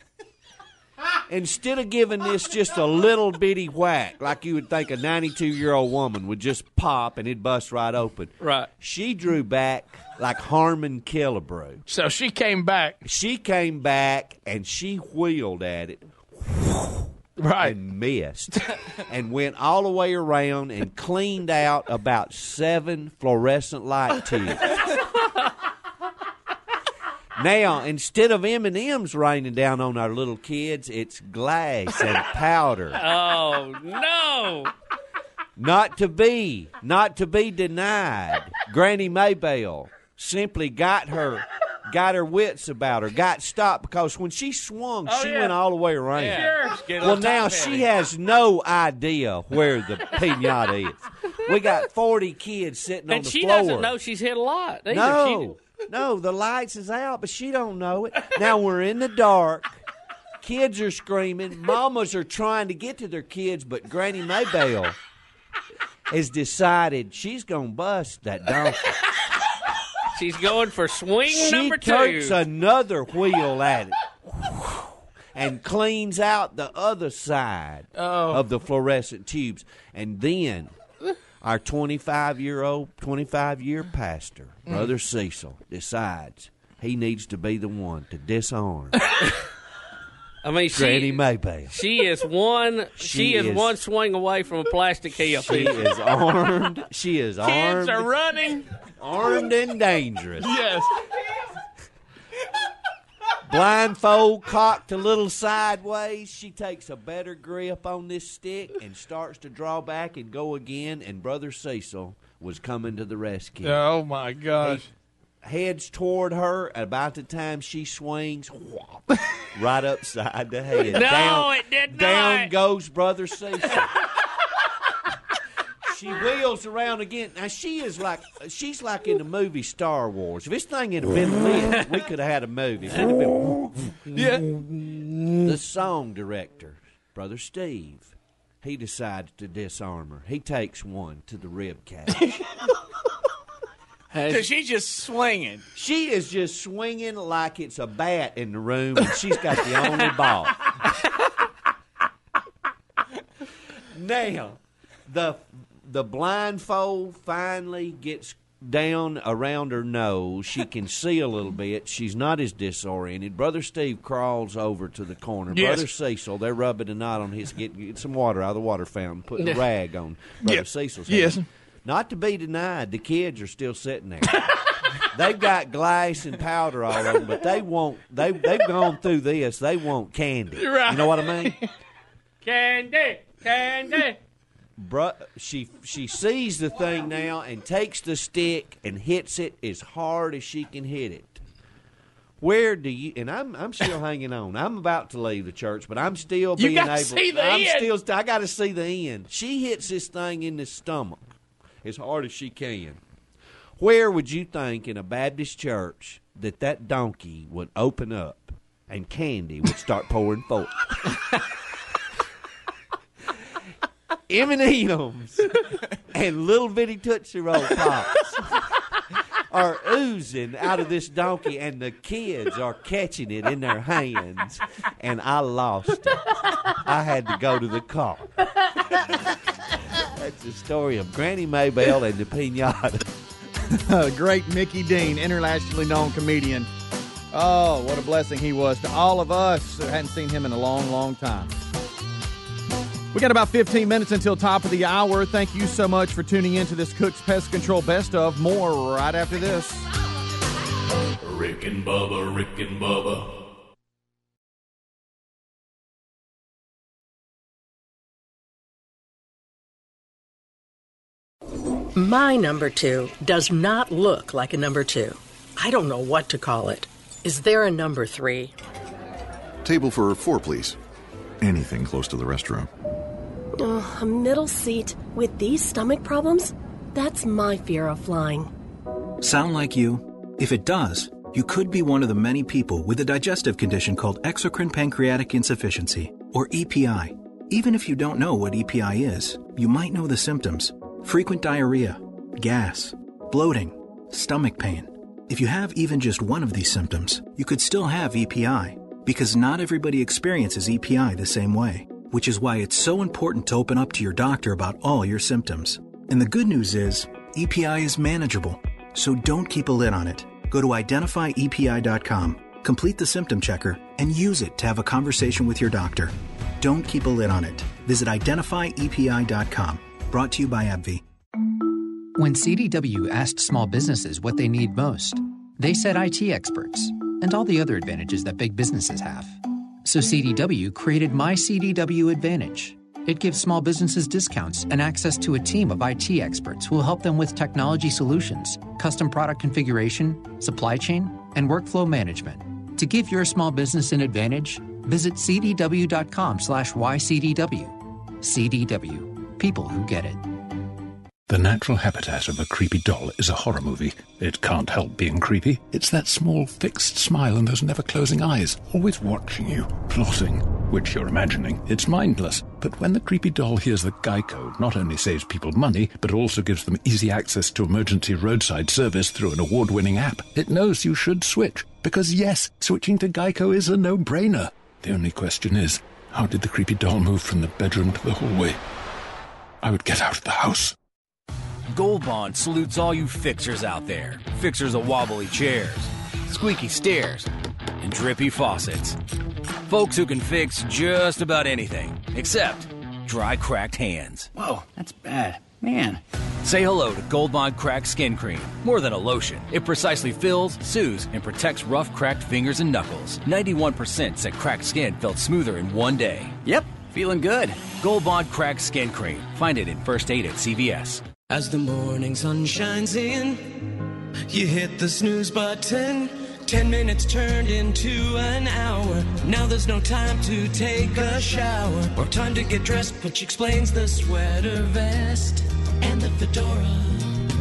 Speaker 18: Instead of giving this just a little bitty whack, like you would think a 92 year old woman would just pop and it'd bust right open.
Speaker 15: Right.
Speaker 18: She drew back like Harmon Killebrew.
Speaker 1: So she came back.
Speaker 18: She came back and she wheeled at it.
Speaker 1: Right.
Speaker 18: And missed. and went all the way around and cleaned out about seven fluorescent light tubes. Now, instead of M and M's raining down on our little kids, it's glass and powder.
Speaker 15: Oh no!
Speaker 18: Not to be, not to be denied. Granny Maybell simply got her, got her wits about her, got stopped because when she swung,
Speaker 15: Oh,
Speaker 18: she
Speaker 15: yeah.
Speaker 18: went all the way around.
Speaker 15: Yeah. Sure.
Speaker 18: Well, now she
Speaker 15: heavy.
Speaker 18: has no idea where the pinata is. We got forty kids sitting on the floor.
Speaker 15: And she doesn't know she's hit a lot. either. She
Speaker 18: No, no, the lights is out, but she don't know it. Now we're in the dark. Kids are screaming. Mamas are trying to get to their kids, but Granny Maybell has decided she's gonna bust that donkey.
Speaker 15: She's going for swing
Speaker 18: she
Speaker 15: number two.
Speaker 18: She takes another wheel at it and cleans out the other side
Speaker 15: Oh.
Speaker 18: of the fluorescent tubes, and then. Our 25 year old, 25 year pastor,
Speaker 15: Mm.
Speaker 18: Brother Cecil, decides he needs to be the one to disarm
Speaker 15: I mean, she,
Speaker 18: Granny Maybell.
Speaker 15: She is one. She,
Speaker 18: She
Speaker 15: is,
Speaker 18: is-
Speaker 15: one swing away from a plastic heel.
Speaker 18: She is armed. She is
Speaker 1: Kids
Speaker 18: armed.
Speaker 1: are running.
Speaker 18: Armed and dangerous.
Speaker 1: Yes.
Speaker 18: Blindfold cocked a little sideways. She takes a better grip on this stick and starts to draw back and go again. And Brother Cecil was coming to the rescue.
Speaker 1: Oh my gosh.
Speaker 18: Heads toward her. About the time she swings, whop, right upside the head.
Speaker 15: No,
Speaker 18: down,
Speaker 15: it did not.
Speaker 18: Down goes Brother Cecil. She wheels around again. Now she is like she's like in the movie Star Wars. If this thing had been lit, we could have had a movie. It would have been
Speaker 1: Yeah.
Speaker 18: the song director, Brother Steve. He decides to disarm her. He takes one to the rib cage.
Speaker 19: So she's just swinging.
Speaker 18: She is just swinging like it's a bat in the room, and she's got the only ball. now, the the blindfold finally gets down around her nose. She can see a little bit. She's not as disoriented. Brother Steve crawls over to the corner.
Speaker 1: Yes.
Speaker 18: Brother Cecil, they're rubbing a knot on his get, get some water out of the water fountain, putting a rag on Brother
Speaker 1: Yeah.
Speaker 18: Cecil's
Speaker 1: Yes.
Speaker 18: head. Not to be denied, the kids are still sitting there. They've got glass and powder all over them, but they won't. They they've gone through this. They want candy.
Speaker 15: Right.
Speaker 18: You know what I mean?
Speaker 15: Candy, candy.
Speaker 18: Bruh, she she sees the thing now and takes the stick and hits it as hard as she can hit it. Where do you? And I'm I'm still hanging on. I'm about to leave the church, but I'm still being able.
Speaker 1: see the
Speaker 18: I'm
Speaker 1: end.
Speaker 18: still. I got to see the end. She hits this thing in the stomach as hard as she can. Where would you think in a Baptist church that that donkey would open up and candy would start pouring forth? M&M's and little bitty Tootsie Roll Pops are oozing out of this donkey, and the kids are catching it in their hands, and I lost it. I had to go to the car. That's the story of Granny Maybell and the pinata.
Speaker 4: great Mickey Dean, internationally known comedian. Oh, what a blessing he was to all of us who hadn't seen him in a long, long time. We got about 15 minutes until top of the hour. Thank you so much for tuning in to this Cook's Pest Control Best of. More right after this.
Speaker 20: Rick and Bubba, Rick and Bubba.
Speaker 21: My number two does not look like a number two. I don't know what to call it. Is there a number three?
Speaker 22: Table for four, please. Anything close to the restroom.
Speaker 23: Oh, a middle seat with these stomach problems? That's my fear of flying.
Speaker 24: Sound like you? If it does, you could be one of the many people with a digestive condition called exocrine pancreatic insufficiency, or EPI. Even if you don't know what EPI is, you might know the symptoms frequent diarrhea, gas, bloating, stomach pain. If you have even just one of these symptoms, you could still have EPI, because not everybody experiences EPI the same way, which is why it's so important to open up to your doctor about all your symptoms. And the good news is, EPI is manageable, so don't keep a lid on it. Go to identifyepi.com, complete the symptom checker, and use it to have a conversation with your doctor. Don't keep a lid on it. Visit identifyepi.com. Brought to you by AbbVie.
Speaker 10: When CDW asked small businesses what they need most, they said IT experts and all the other advantages that big businesses have. So CDW created My CDW Advantage. It gives small businesses discounts and access to a team of IT experts who will help them with technology solutions, custom product configuration, supply chain, and workflow management. To give your small business an advantage, visit cdw.com slash ycdw. CDW. People who get it.
Speaker 25: The natural habitat of a creepy doll is a horror movie. It can't help being creepy. It's that small fixed smile and those never closing eyes, always watching you, plotting, which you're imagining. It's mindless. But when the creepy doll hears that Geico not only saves people money, but also gives them easy access to emergency roadside service through an award winning app, it knows you should switch. Because yes, switching to Geico is a no brainer. The only question is, how did the creepy doll move from the bedroom to the hallway? I would get out of the house.
Speaker 26: Gold Bond salutes all you fixers out there. Fixers of wobbly chairs, squeaky stairs, and drippy faucets. Folks who can fix just about anything, except dry, cracked hands.
Speaker 27: Whoa, that's bad. Man.
Speaker 26: Say hello to Gold Bond Cracked Skin Cream. More than a lotion, it precisely fills, soothes, and protects rough, cracked fingers and knuckles. 91% said cracked skin felt smoother in one day.
Speaker 27: Yep, feeling good.
Speaker 26: Gold Bond Cracked Skin Cream. Find it in First Aid at CVS.
Speaker 12: As the morning sun shines in, you hit the snooze button. Ten minutes turned into an hour. Now there's no time to take a shower or time to get dressed, which explains the sweater vest and the fedora.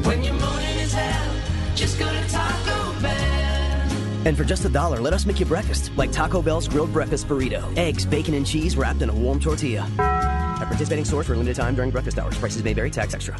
Speaker 12: When your morning is hell, just go to Taco Bell.
Speaker 28: And for just a dollar, let us make you breakfast, like Taco Bell's grilled breakfast burrito. Eggs, bacon, and cheese wrapped in a warm tortilla. At participating stores for a limited time during breakfast hours. Prices may vary, tax extra.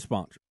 Speaker 5: sponsor.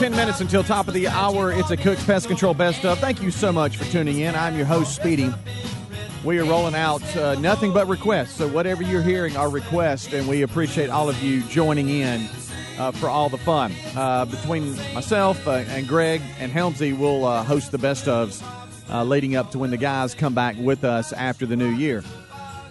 Speaker 4: 10 minutes until top of the hour. It's a Cook's Pest Control Best of. Thank you so much for tuning in. I'm your host, Speedy. We are rolling out uh, nothing but requests. So, whatever you're hearing are requests, and we appreciate all of you joining in uh, for all the fun. Uh, between myself uh, and Greg and Helmsy, we'll uh, host the best ofs uh, leading up to when the guys come back with us after the new year.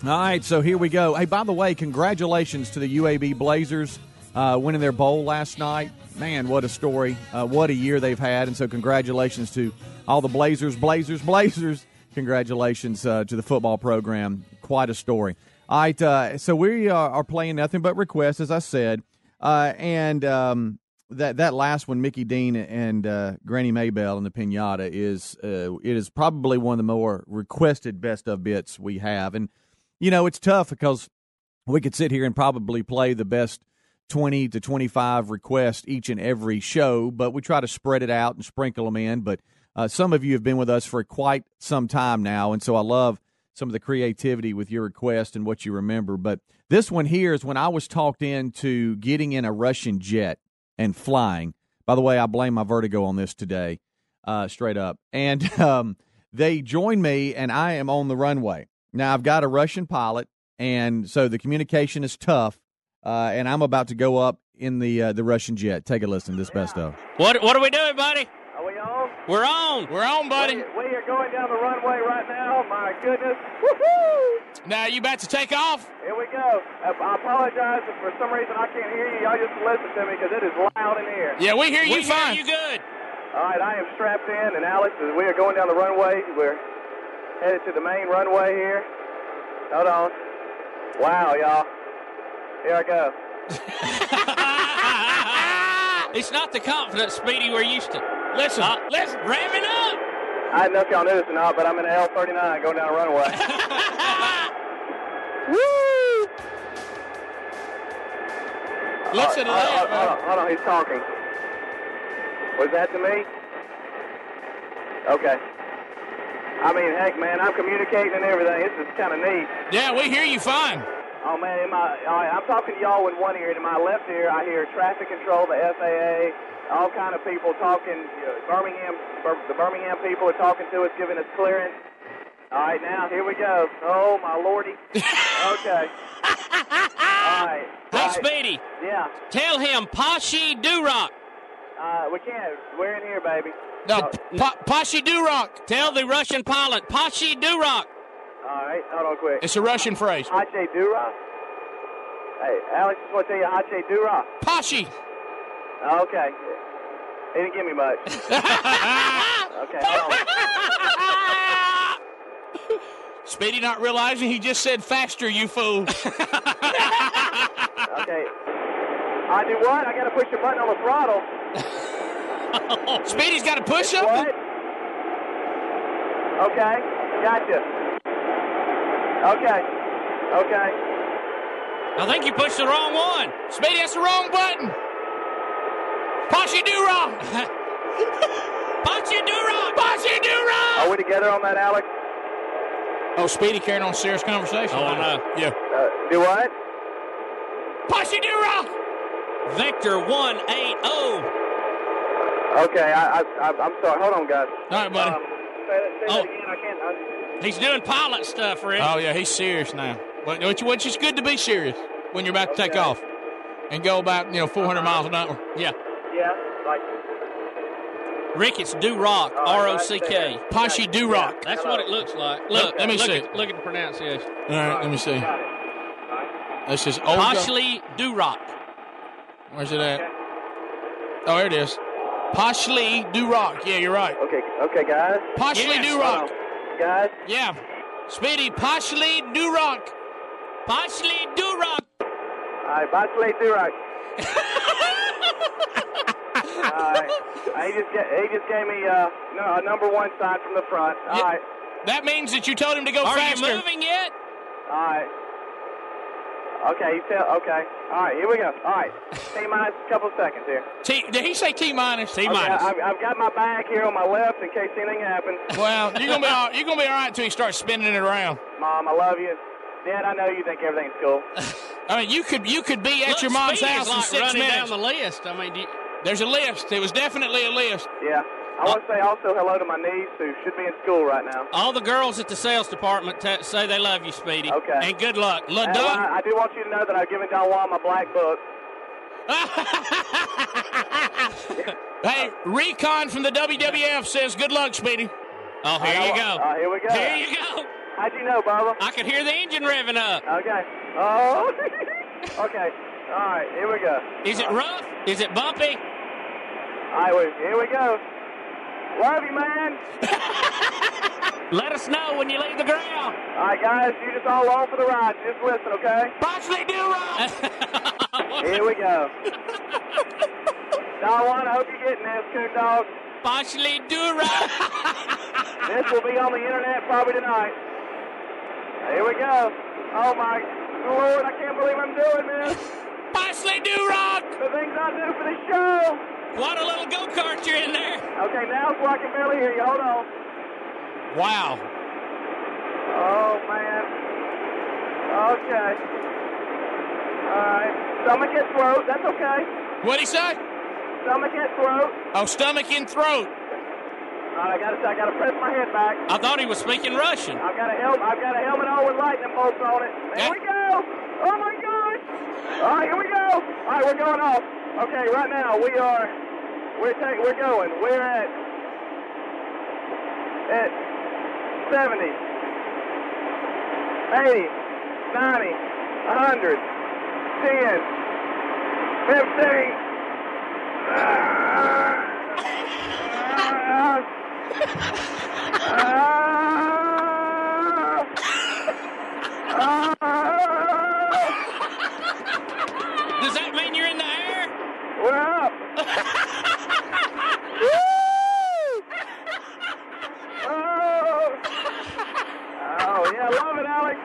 Speaker 4: All right, so here we go. Hey, by the way, congratulations to the UAB Blazers winning their bowl last night. Man, what a story. What a year they've had. And so, congratulations to all the Blazers, Blazers, Blazers. Congratulations uh, to the football program. Quite a story. All right, uh, so we are, are playing nothing but requests, as I said. Uh, and um, that that last one, Mickey Dean and uh, Granny Maybell and the Pinata, is uh, it is probably one of the more requested best of bits we have. And you know, it's tough because we could sit here and probably play the best 20 to 25 requests each and every show, but we try to spread it out and sprinkle them in. But uh, some of you have been with us for quite some time now, and so I love some of the creativity with your request and what you remember. But this one here is when I was talked into getting in a Russian jet and flying. By the way, I blame my vertigo on this today, uh, straight up. And um, they joined me, and I am on the runway. Now, I've got a Russian pilot, and so the communication is tough. Uh, and I'm about to go up in the uh, the Russian jet. Take a listen. to This best of.
Speaker 15: What What are we doing, buddy?
Speaker 16: Are we on?
Speaker 15: We're on.
Speaker 1: We're on, buddy.
Speaker 16: We, we are going down the runway right now. My goodness. Woohoo!
Speaker 1: Now, you about to take off?
Speaker 16: Here we go. I, I apologize if for some reason I can't hear you. Y'all just listen to me because it is loud in here.
Speaker 1: Yeah, we hear you
Speaker 15: We hear
Speaker 1: fine.
Speaker 15: you good.
Speaker 16: All right, I am strapped in, and Alex, we are going down the runway. We're headed to the main runway here. Hold on. Wow, y'all. Here I go.
Speaker 15: It's not the confident Speedy we're used to.
Speaker 1: Listen,
Speaker 15: Uh,
Speaker 1: listen.
Speaker 15: Ram it up.
Speaker 16: I don't know if y'all knew this or not, but I'm in an L39 going down a runway. Woo!
Speaker 1: Listen to that,
Speaker 16: hold,
Speaker 1: man.
Speaker 16: hold on, hold on, he's talking. Was that to me? Okay. I mean, heck, man, I'm communicating and everything. This is kind of neat.
Speaker 1: Yeah, we hear you fine.
Speaker 16: Oh man, in my, all right, I'm talking to y'all in one ear. In my left ear, I hear traffic control, the FAA, all kind of people talking. Birmingham, Bir- the Birmingham people are talking to us, giving us clearance. All right, now here we go. Oh my lordy. Okay. all right.
Speaker 15: Hey,
Speaker 16: all right.
Speaker 15: Speedy,
Speaker 16: Yeah.
Speaker 15: tell him Pashi Durock.
Speaker 16: Uh, we can't. We're in here, baby.
Speaker 1: No, pa- Pashi Durock.
Speaker 15: Tell the Russian pilot Pashi Durock.
Speaker 16: All right, hold on quick.
Speaker 1: It's a Russian phrase.
Speaker 16: Hache Dura. Hey, Alex, just want to tell you Hache Dura.
Speaker 1: Pashi.
Speaker 16: Okay. He didn't give me much. okay.
Speaker 1: Speedy not realizing he just said faster, you fool.
Speaker 16: Okay. I do what? I got to push the button on the throttle.
Speaker 1: Speedy's got to push
Speaker 16: What?
Speaker 1: something.
Speaker 16: Okay, gotcha. Okay, okay.
Speaker 15: I think you pushed the wrong one.
Speaker 1: Speedy, that's the wrong button. Pashi Durock.
Speaker 15: Pashi Durock.
Speaker 1: Pashi Durock.
Speaker 16: Are we together on that, Alex?
Speaker 1: Oh, Speedy carrying on a serious conversation.
Speaker 15: Oh, I know.
Speaker 1: Yeah.
Speaker 16: Uh, do what?
Speaker 1: Pashi Durock.
Speaker 15: Victor 180.
Speaker 16: Okay, I, I, I, I'm sorry. Hold on, guys.
Speaker 1: All right, buddy.
Speaker 16: Um, say that, say
Speaker 15: Oh.
Speaker 16: that again. I can't. I,
Speaker 15: He's doing pilot stuff, Rick.
Speaker 1: Oh yeah, he's serious now. But which, which is good to be serious when you're about to take off and go about you know 400 miles an hour.
Speaker 15: Yeah.
Speaker 16: Yeah, like.
Speaker 15: Rick, it's Do Rock, R O C K.
Speaker 1: Poshy Do Rock.
Speaker 15: That's what it looks like. Look,
Speaker 1: let me
Speaker 15: look
Speaker 1: see.
Speaker 15: At, look at the pronunciation.
Speaker 1: All right, let me see. This is Olga.
Speaker 15: Poshley Do Rock.
Speaker 1: Where's it at? Oh, there it is. Poshley Do Rock. Yeah, you're right.
Speaker 16: Okay, okay, guys.
Speaker 1: Poshley
Speaker 15: Yes.
Speaker 1: Do Rock.
Speaker 16: Guys.
Speaker 1: Yeah. Speedy, Poshley Do Rock.
Speaker 15: Poshley Do Rock.
Speaker 16: All right, bye, Slade Durock. All right. He just, he just gave me uh, no, a number one sign from the front. All right.
Speaker 1: That means that you told him to go
Speaker 15: Are
Speaker 1: faster.
Speaker 15: Are you moving yet?
Speaker 16: All right. Okay, you tell. Okay. All right, here we go. All right. T minus a couple seconds here.
Speaker 1: T, did he say T minus? T
Speaker 16: Okay, I've, I've got my bag here on my left in case anything happens.
Speaker 1: Well, you're gonna be all, you're gonna be all right until you start spinning it around.
Speaker 16: Mom, I love you. Dad, I know you think everything's cool.
Speaker 1: I mean, you could you could be at
Speaker 15: Look,
Speaker 1: your mom's
Speaker 15: Speedy
Speaker 1: house
Speaker 15: is
Speaker 1: in
Speaker 15: like
Speaker 1: six
Speaker 15: running
Speaker 1: minutes.
Speaker 15: down the list. I mean, do you,
Speaker 1: There's a list. It was definitely a list.
Speaker 16: Yeah. I want to say also hello to my niece who should be in school right now.
Speaker 15: all the girls at the sales department t- say they love you, Speedy.
Speaker 16: Okay.
Speaker 15: And good luck.
Speaker 16: And I, I do want you to know that I've given Don Juan my black book.
Speaker 1: Hey, Recon from the WWF says good luck, Speedy.
Speaker 15: Oh, here you go.
Speaker 16: Uh, here we go.
Speaker 15: Here you go.
Speaker 16: How'd you know, Bubba?
Speaker 15: I could hear the engine revving up.
Speaker 16: Okay. Oh. okay. All right. Here we go.
Speaker 15: Is it uh, rough? Is it bumpy?
Speaker 16: All right. Wait, here we go. Love you, man.
Speaker 15: Let us know when you leave the ground.
Speaker 16: All right, guys. You just all along for the ride. Just listen, okay?
Speaker 1: Possibly do
Speaker 16: Here we go. Juan, I hope you're getting this, coon dog.
Speaker 15: Partially do right.
Speaker 16: This will be on the internet probably tonight. Here we go. Oh my lord, I can't believe I'm doing this.
Speaker 1: Parsley do rock.
Speaker 16: The things I do for the show.
Speaker 15: What a little go kart you're in there.
Speaker 16: Okay, now so I can barely hear you. Hold on.
Speaker 1: Wow.
Speaker 16: Oh man. Okay. All right. Stomach and throat. That's okay.
Speaker 1: What'd he say?
Speaker 16: Stomach and throat.
Speaker 1: Oh, stomach and throat.
Speaker 16: Right, I gotta, I gotta press my head back.
Speaker 15: I thought he was speaking Russian.
Speaker 16: I've got a helmet. I've got a helmet on with lightning bolts on it. There we go. Oh my God. All right, here we go. All right, we're going off. Okay, right now we are. We're taking. We're going. We're at at 70, 80, 90, 100, 10, 15. Ah! Ah!
Speaker 15: Does that mean you're in the air?
Speaker 16: We're up. Oh. oh, yeah, love it, Alex.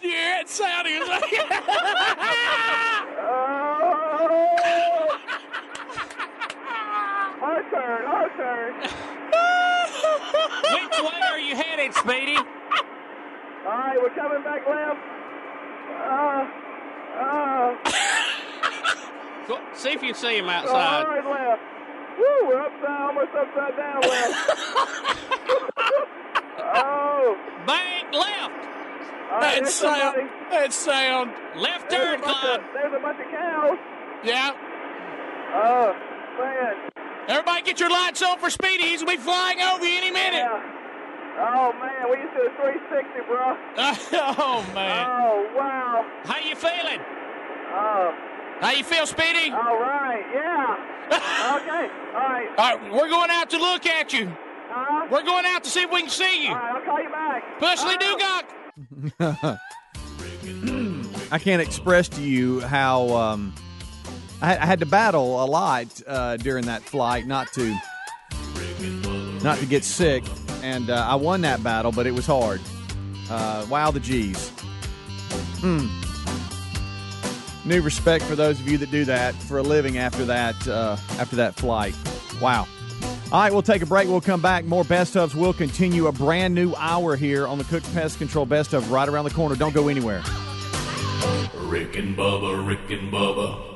Speaker 1: Do you hear it sound? He was like,
Speaker 16: Oh. Our turn, our turn.
Speaker 15: Which way are you headed, Speedy?
Speaker 16: All right, we're coming back left. Uh, uh,
Speaker 15: Go, see if you see him outside.
Speaker 16: hard left. Woo, we're upside, almost upside down left. oh.
Speaker 15: Bank left.
Speaker 16: All right,
Speaker 1: that sound. That sound.
Speaker 15: Left
Speaker 16: There's
Speaker 15: turn, Clyde.
Speaker 16: there's a bunch of cows.
Speaker 1: Yeah.
Speaker 16: Oh, man.
Speaker 1: Everybody get your lights on for Speedy. He's going to be flying over you any minute.
Speaker 16: Yeah. Oh, man, we used to do 360, bro.
Speaker 1: oh, man.
Speaker 16: Oh, wow.
Speaker 15: How you feeling?
Speaker 16: Oh,
Speaker 1: How you feel, Speedy?
Speaker 16: all right, yeah. okay, all right.
Speaker 1: All right, we're going out to look at you.
Speaker 16: Uh,
Speaker 1: We're going out to see if we can see you.
Speaker 16: all right, I'll call you back.
Speaker 1: Pusley
Speaker 16: Oh.
Speaker 1: Dugok.
Speaker 4: I can't express to you how um, I, had- to battle a lot uh, during that flight, not to not to get sick, and uh, I won that battle, but it was hard. Uh, wow, the G's. Hmm. New respect for those of you that do that for a living after that uh, after that flight. Wow. All right, we'll take a break. We'll come back. More best ofs We'll continue. A brand new hour here on the Cook Pest Control Best of right around the corner. Don't go anywhere.
Speaker 17: Rick and Bubba, Rick and Bubba.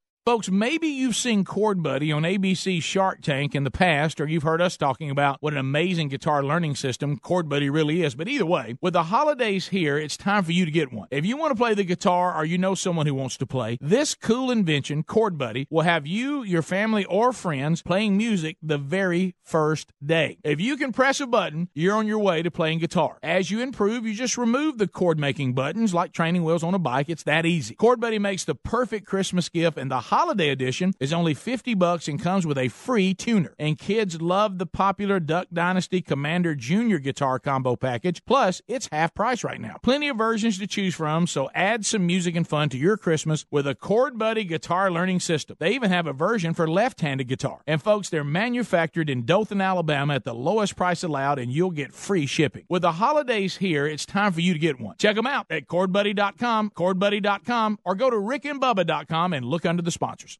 Speaker 1: Folks, maybe you've seen Chord Buddy on ABC Shark Tank in the past, or you've heard us talking about what an amazing guitar learning system Chord Buddy really is. But either way, with the holidays here, it's time for you to get one. If you want to play the guitar or you know someone who wants to play, this cool invention, Chord Buddy, will have you, your family, or friends playing music the very first day. If you can press a button, you're on your way to playing guitar. As you improve, you just remove the chord making buttons like training wheels on a bike. It's that easy. Chord Buddy makes the perfect Christmas gift, and the holiday edition is only 50 bucks and comes with a free tuner. And kids love the popular Duck Dynasty Commander Junior guitar combo package. Plus, it's half price right now. Plenty of versions to choose from, so add some music and fun to your Christmas with a Chord Buddy guitar learning system. They even have a version for left-handed guitar. And folks, they're manufactured in Dothan, Alabama at the lowest price allowed and you'll get free shipping. With the holidays here, it's time for you to get one. Check them out at chordbuddy.com, chordbuddy.com, or go to rickandbubba.com and look under the sponsors.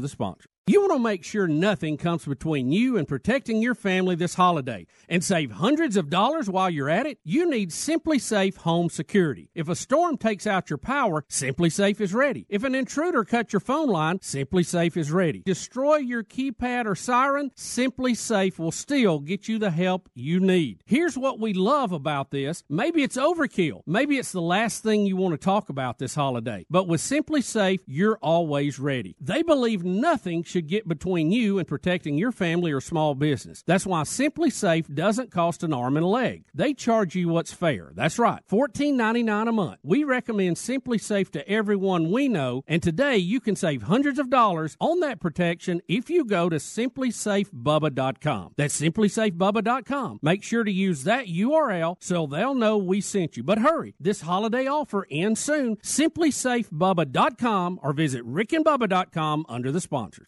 Speaker 5: the sponsor. You want to make sure nothing comes between you and protecting your family this holiday and save hundreds of dollars while you're at it? You need SimpliSafe Home Security. If a storm takes out your power, SimpliSafe is ready. If an intruder cuts your phone line, SimpliSafe is ready. Destroy your keypad or siren, SimpliSafe will still get you the help you need. Here's what we love about this. Maybe it's overkill. Maybe it's the last thing you want to talk about this holiday. But with SimpliSafe, you're always ready. They believe nothing should get between you and protecting your family or small business. That's why SimpliSafe doesn't cost an arm and a leg. They charge you what's fair. That's right, $14.99 a month. We recommend SimpliSafe to everyone we know, and today you can save hundreds of dollars on that protection if you go to simplisafebubba.com. That's simplisafebubba.com. Make sure to use that URL so they'll know we sent you. But hurry, this holiday offer ends soon. Simplisafebubba.com or visit rickandbubba.com under the sponsors.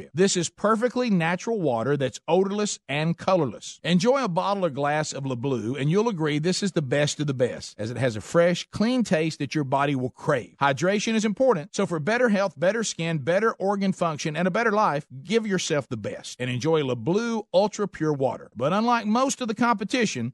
Speaker 1: This is perfectly natural water that's odorless and colorless. Enjoy a bottle or glass of LeBleu, and you'll agree this is the best of the best, as it has a fresh, clean taste that your body will crave. Hydration is important, so for better health, better skin, better organ function, and a better life, give yourself the best and enjoy LeBleu Ultra Pure Water. But unlike most of the competition,